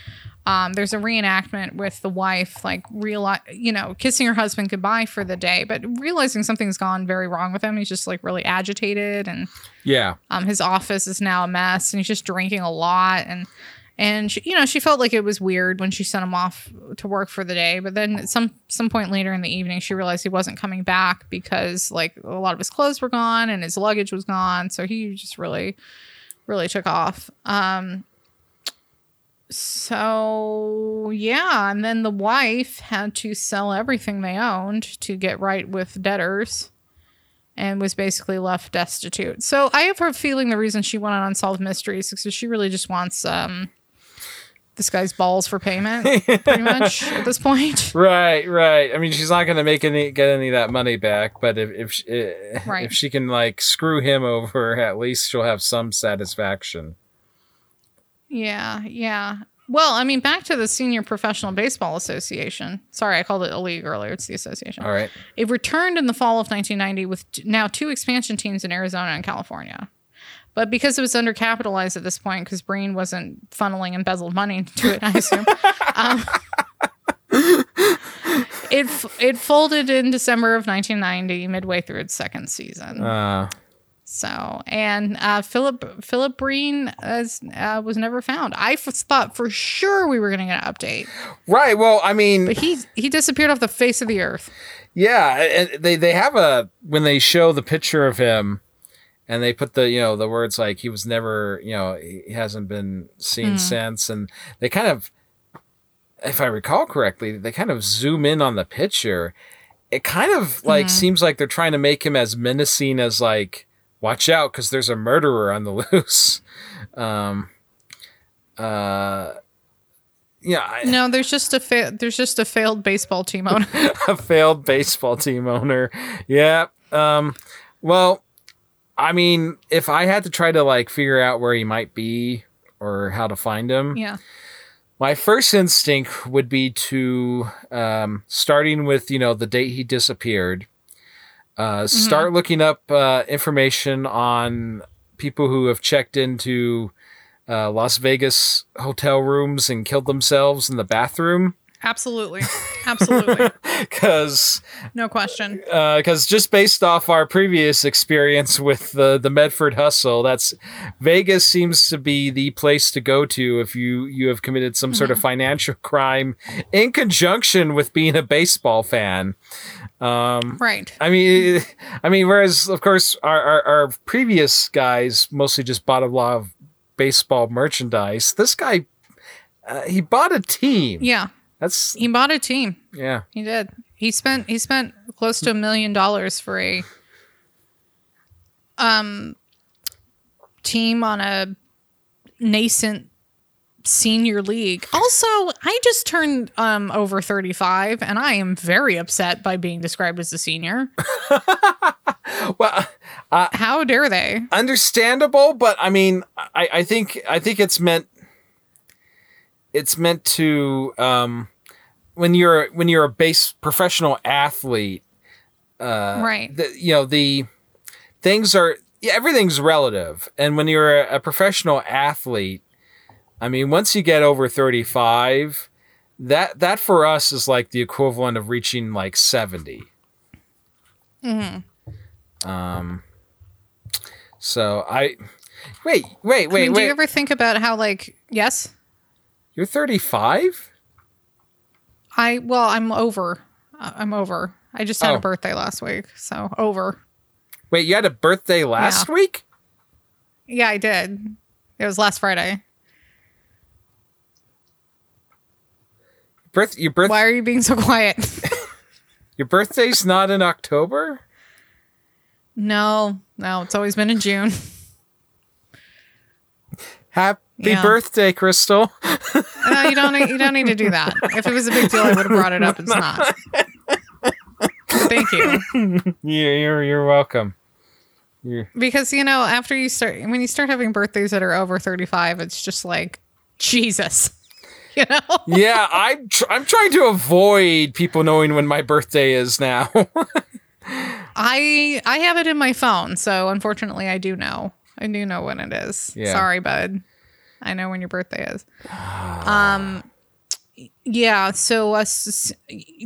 Um, there's a reenactment with the wife, like realize, you know, kissing her husband goodbye for the day, but realizing something's gone very wrong with him. He's just like really agitated, and Yeah. um, his office is now a mess, and he's just drinking a lot. And and she, you know, she felt like it was weird when she sent him off to work for the day. But then at some some point later in the evening, she realized he wasn't coming back because like a lot of his clothes were gone and his luggage was gone. So he just really, really took off. Um, so yeah, and then the wife had to sell everything they owned to get right with debtors and was basically left destitute. So I have a feeling the reason she went on Unsolved Mysteries is because she really just wants um this guy's balls for payment, pretty much at this point. Right, right. I mean, she's not going to make any get any of that money back, but if if she, eh, Right. if she can like screw him over, at least she'll have some satisfaction. Yeah, yeah. Well, I mean, back to the Senior Professional Baseball Association. Sorry, I called it a league earlier. It's the association. All right. It returned in the fall of 1990 with t- now two expansion teams in Arizona and California. But because it was undercapitalized at this point, because Breen wasn't funneling embezzled money into it, I assume, um, it f- it folded in December of 1990, midway through its second season. Uh, So, and uh, Philip Philip Breen as, uh, was never found. I f- thought for sure we were going to get an update, right. Well, I mean, but he he disappeared off the face of the earth. Yeah, and they they have a when they show the picture of him, and they put the you know the words like he was never you know he hasn't been seen since, and they kind of, if I recall correctly, they kind of zoom in on the picture. It kind of like seems like they're trying to make him as menacing as like watch out because there's a murderer on the loose. Um, uh, yeah, I, No, there's just a fa- there's just a failed baseball team owner. a failed baseball team owner. Yeah. Um, well, I mean, if I had to try to like figure out where he might be or how to find him, yeah. my first instinct would be to um, starting with you know the date he disappeared. Uh, Start looking up uh, information on people who have checked into uh, Las Vegas hotel rooms and killed themselves in the bathroom Absolutely. Absolutely. because No question. because just based off our previous experience with the the Medford Hustle, that's Vegas seems to be the place to go to if you you have committed some sort of financial crime in conjunction with being a baseball fan. Right. I mean, I mean, whereas of course our our, our previous guys mostly just bought a lot of baseball merchandise. This guy, uh, he bought a team. Yeah. That's He bought a team. yeah. He did. He spent he spent close to a million dollars for a um team on a nascent senior league. Also, I just turned um over 35 and I am very upset by being described as a senior. Well, How dare they? understandable, but I mean, I, I think I think it's meant it's meant to um, when you're when you're a base professional athlete, right. the, you know the things are yeah, everything's relative, and when you're a, a professional athlete, I mean, once you get over thirty five, that that for us is like the equivalent of reaching like 70 Hmm. Um. So I wait, wait, I wait, mean, do you ever think about how like yes? You're 35? I well, I'm over. I- I'm over. I just had Oh. a birthday last week, so over. Wait, you had a birthday last Yeah. week? Yeah, I did. It was last Friday. Birth your birth Why are you being so quiet? your birthday's not in October? no, no, it's always been in June. Happy Yeah. birthday, Crystal. No, you don't. need- You don't need to do that. If it was a big deal, I would have brought it up. It's not. Thank you. You're you're, you're welcome. You're, Because you know, after you start, when you start having birthdays that are over thirty-five, it's just like Jesus. You know. yeah, I'm tr- I'm trying to avoid people knowing when my birthday is now. I I have it in my phone, so unfortunately, I do know. I do know when it is. Yeah. Sorry, bud. I know when your birthday is. Um, yeah. So, uh,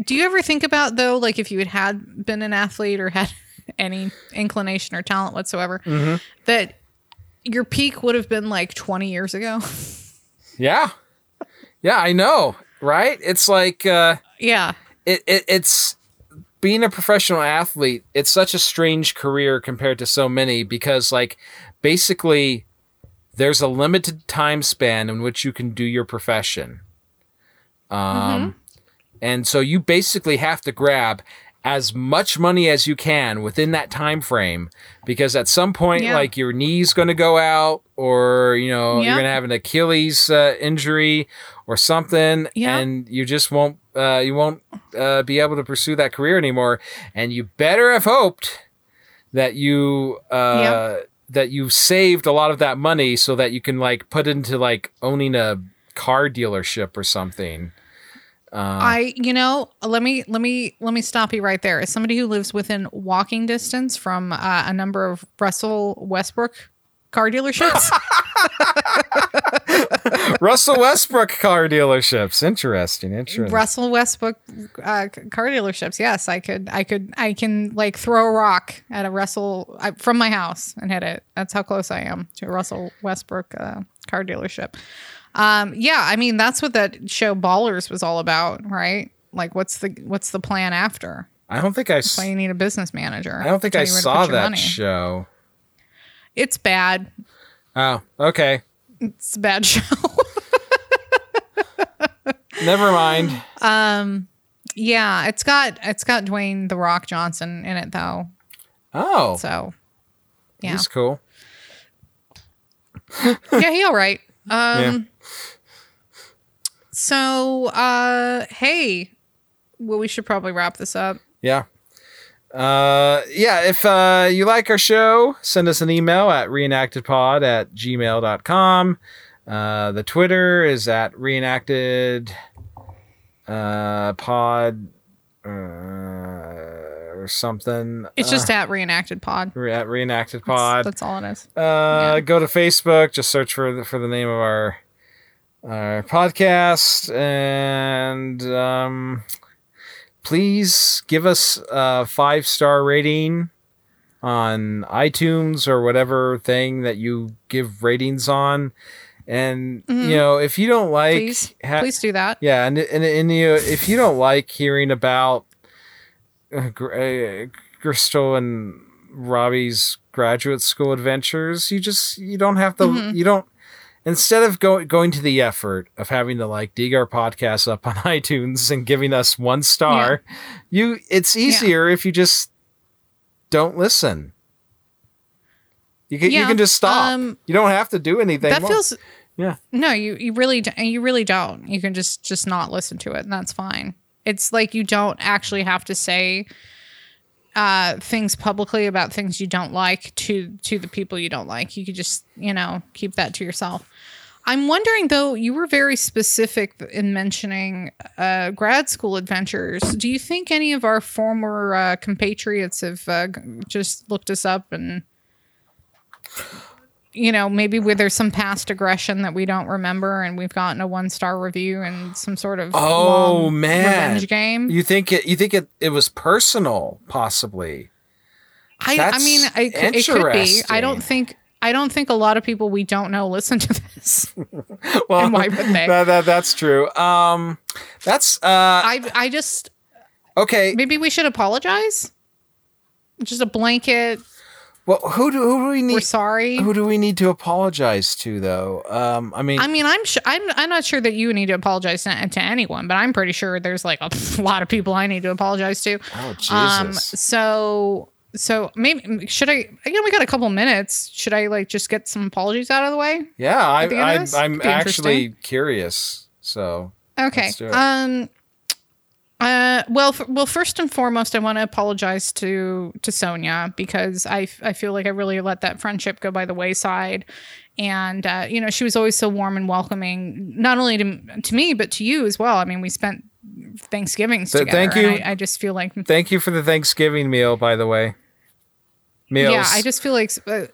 do you ever think about though, like if you had had been an athlete or had any inclination or talent whatsoever, Mm-hmm. that your peak would have been like twenty years ago? yeah. Yeah, I know, right? It's like uh yeah. it, it it's being a professional athlete it's such a strange career compared to so many because like basically there's a limited time span in which you can do your profession um and so you basically have to grab as much money as you can within that time frame because at some point Yeah. like your knee's going to go out or you know Yeah. you're going to have an Achilles uh, injury or something Yeah. and you just won't uh, you won't uh, be able to pursue that career anymore and you better have hoped that you uh, that you've saved a lot of that money so that you can like put into like owning a car dealership or something I, you know, let me let me let me stop you right there. As somebody who lives within walking distance from uh, a number of Russell Westbrook car dealerships, Russell Westbrook car dealerships. Interesting. Interesting. Russell Westbrook uh, car dealerships. Yes, I could, I could, I can like throw a rock at a Russell I, from my house and hit it. That's how close I am to a Russell Westbrook uh, car dealership. Um, yeah, I mean that's what that show Ballers was all about, right? Like, what's the what's the plan after? I don't think I. That's why s- you need a business manager. I don't think I you where to saw that money. show. It's bad. Oh, okay. It's a bad show. Never mind. Um, yeah, it's got it's got Dwayne the Rock Johnson in it though. Oh, So yeah, he's cool. yeah, he all right. Um, Yeah. So uh, hey, well, we should probably wrap this up. Yeah. Uh, yeah, if uh, you like our show, send us an email at reenactedpod at gmail.com. Uh, the Twitter is at reenacted uh, pod uh, or something. It's just at reenacted pod. Re- at reenacted That's, pod. that's all it is. Uh, go to Facebook. Just search for the, for the name of our our podcast and um, please give us a five star rating on iTunes or whatever thing that you give ratings on. And you know, if you don't like, Mm-hmm. Please, ha- please do that. yeah, and and, and you, if you don't like hearing about uh, Gr- uh, Crystal and Robbie's graduate school adventures, you just you don't have to. Mm-hmm. You don't. Instead of going going to the effort of having to like dig our podcast up on iTunes and giving us one star, you it's easier if you just don't listen. You can you can just stop. um, you don't have to do anything. That feels yeah. no, you you really you really don't. You can just just not listen to it, and that's fine. It's like you don't actually have to say uh, things publicly about things you don't like to to the people you don't like. You could just you know keep that to yourself. I'm wondering though, you were very specific in mentioning uh, grad school adventures. Do you think any of our former uh, compatriots have uh, just looked us up and, you know, maybe where there's some past aggression that we don't remember and we've gotten a one star review and some sort of Oh man, revenge game? You think it? You think it? It was personal, possibly. I, I mean, I, it could be. I don't think. I don't think a lot of people we don't know listen to this. Well, And why would they? That, that, that's true. Um, that's uh I I just okay. maybe we should apologize. Just a blanket. Well, who do who do we need? We're sorry. Who do we need to apologize to, though? Um, I mean, I mean, I'm sure. I'm. I'm not sure that you need to apologize to, to anyone, but I'm pretty sure there's like a lot of people I need to apologize to. oh Jesus! Um. So. So maybe should I? Again, we got a couple minutes. Should I like just get some apologies out of the way? yeah, I, I, this? I'm actually curious. So Okay. Let's do it. Um. Uh. Well. F- well. First and foremost, I want to apologize to to Sonia because I f- I feel like I really let that friendship go by the wayside, and uh, you know she was always so warm and welcoming, not only to to me but to you as well. I mean, we spent Thanksgivings Th- together. thank you. I, I just feel like thank you for the Thanksgiving meal, by the way. Meals. Yeah, I just feel like uh,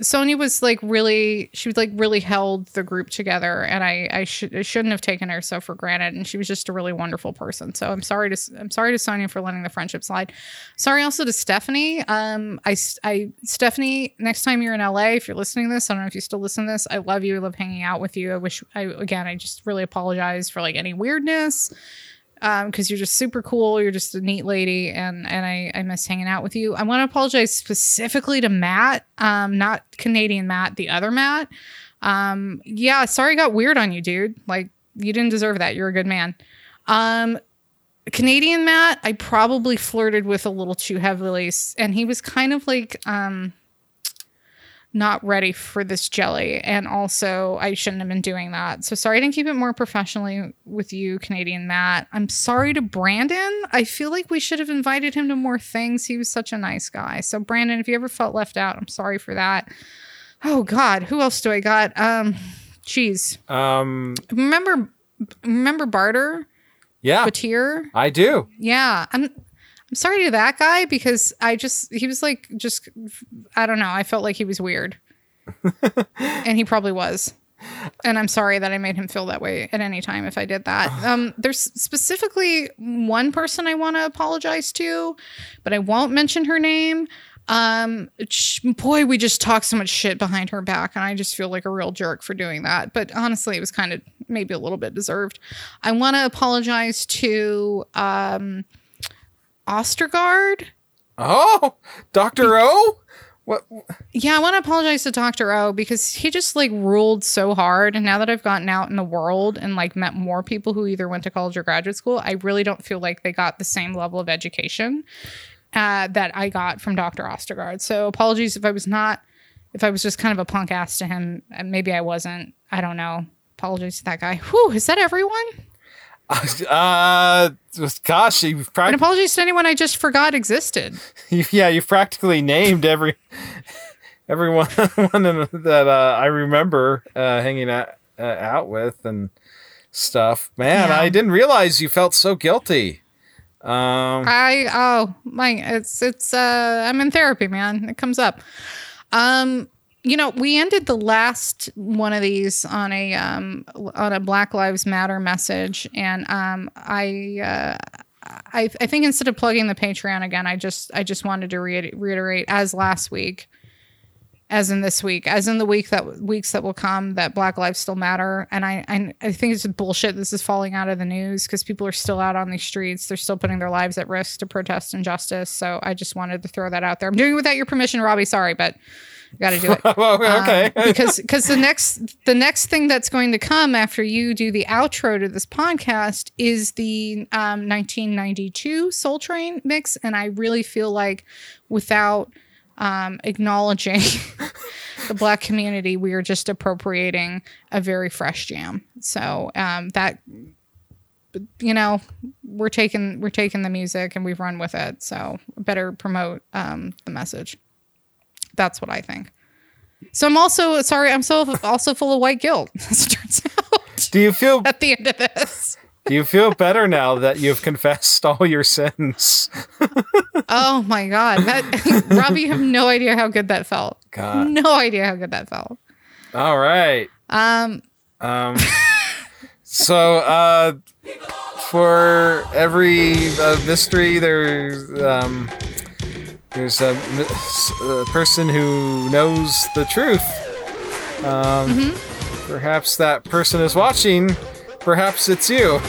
Sonia was like really, she was like really held the group together, and I I, should I shouldn't have taken her so for granted. And she was just a really wonderful person. So I'm sorry to I'm sorry to Sonia for letting the friendship slide. Sorry also to Stephanie. Um, I I Stephanie, next time you're in LA, if you're listening to this, I don't know if you still listen to this. I love you. I love hanging out with you. I wish I again. I just really apologize for like any weirdness because you're just super cool. You're just a neat lady, and and I, I miss hanging out with you. I want to apologize specifically to Matt, um, not Canadian Matt, the other Matt. Um, yeah, sorry, got weird on you, dude. Like you didn't deserve that. You're a good man. Um, Canadian Matt, I probably flirted with a little too heavily, and he was kind of like um not ready for this jelly. And also, I shouldn't have been doing that. So sorry I didn't keep it more professionally with you, Canadian Matt. I'm sorry to Brandon. I feel like we should have invited him to more things. He was such a nice guy. So, Brandon, if you ever felt left out, I'm sorry for that. Oh, God. Who else do I got? Um, Geez. um, Remember, remember Barter? yeah, Batir? I do. Yeah, I'm. I'm sorry to that guy because I just he was like just I don't know. I felt like he was weird, and he probably was. And I'm sorry that I made him feel that way at any time if I did that. Um, there's specifically one person I want to apologize to, but I won't mention her name. Um, sh- boy, we just talked so much shit behind her back, and I just feel like a real jerk for doing that. But honestly, it was kind of maybe a little bit deserved. I want to apologize to um, Ostergaard. Oh, Doctor O. What? Yeah, I want to apologize to Dr. O because he just like ruled so hard. And now that I've gotten out in the world and like met more people who either went to college or graduate school, I really don't feel like they got the same level of education uh, that I got from Dr. Ostergaard. So apologies if I was not, if I was just kind of a punk ass to him. Maybe I wasn't. I don't know. Apologies to that guy. Whew, is that everyone? Uh, gosh, you've And practically apologies to anyone I just forgot existed. yeah, you've practically named every everyone one that uh, I remember uh, hanging out, uh, out with and stuff. Man, Yeah. I didn't realize you felt so guilty. Um, I oh my it's it's uh I'm in therapy, man. It comes up. Um you know, we ended the last one of these on a um, on a Black Lives Matter message, and um, I, uh, I I think instead of plugging the Patreon again, I just I just wanted to reiter- reiterate as last week, as in this week, as in the week that weeks that will come, that Black Lives still matter, and I I, I think it's bullshit. This is falling out of the news because people are still out on the streets. They're still putting their lives at risk to protest injustice. So I just wanted to throw that out there. I'm doing it without your permission, Robbie. Sorry, but. Got to do it well, okay. um, because because the next the next thing that's going to come after you do the outro to this podcast is the um, 1992 Soul Train mix, and I really feel like without um, acknowledging the black community, we are just appropriating a very fresh jam. So um, that you know we're taking we're taking the music and we've run with it. So better promote um, the message. That's what I think. So I'm also sorry. I'm so also full of white guilt. As it turns out, do you feel at the end of this, do you feel better now that you've confessed all your sins? oh my god, that Robbie, you have no idea how good that felt. God. no idea how good that felt. All right. Um, Um. so, uh, for every uh, mystery, there's um, there's a, a person who knows the truth. Um, Perhaps that person is watching. Perhaps it's you.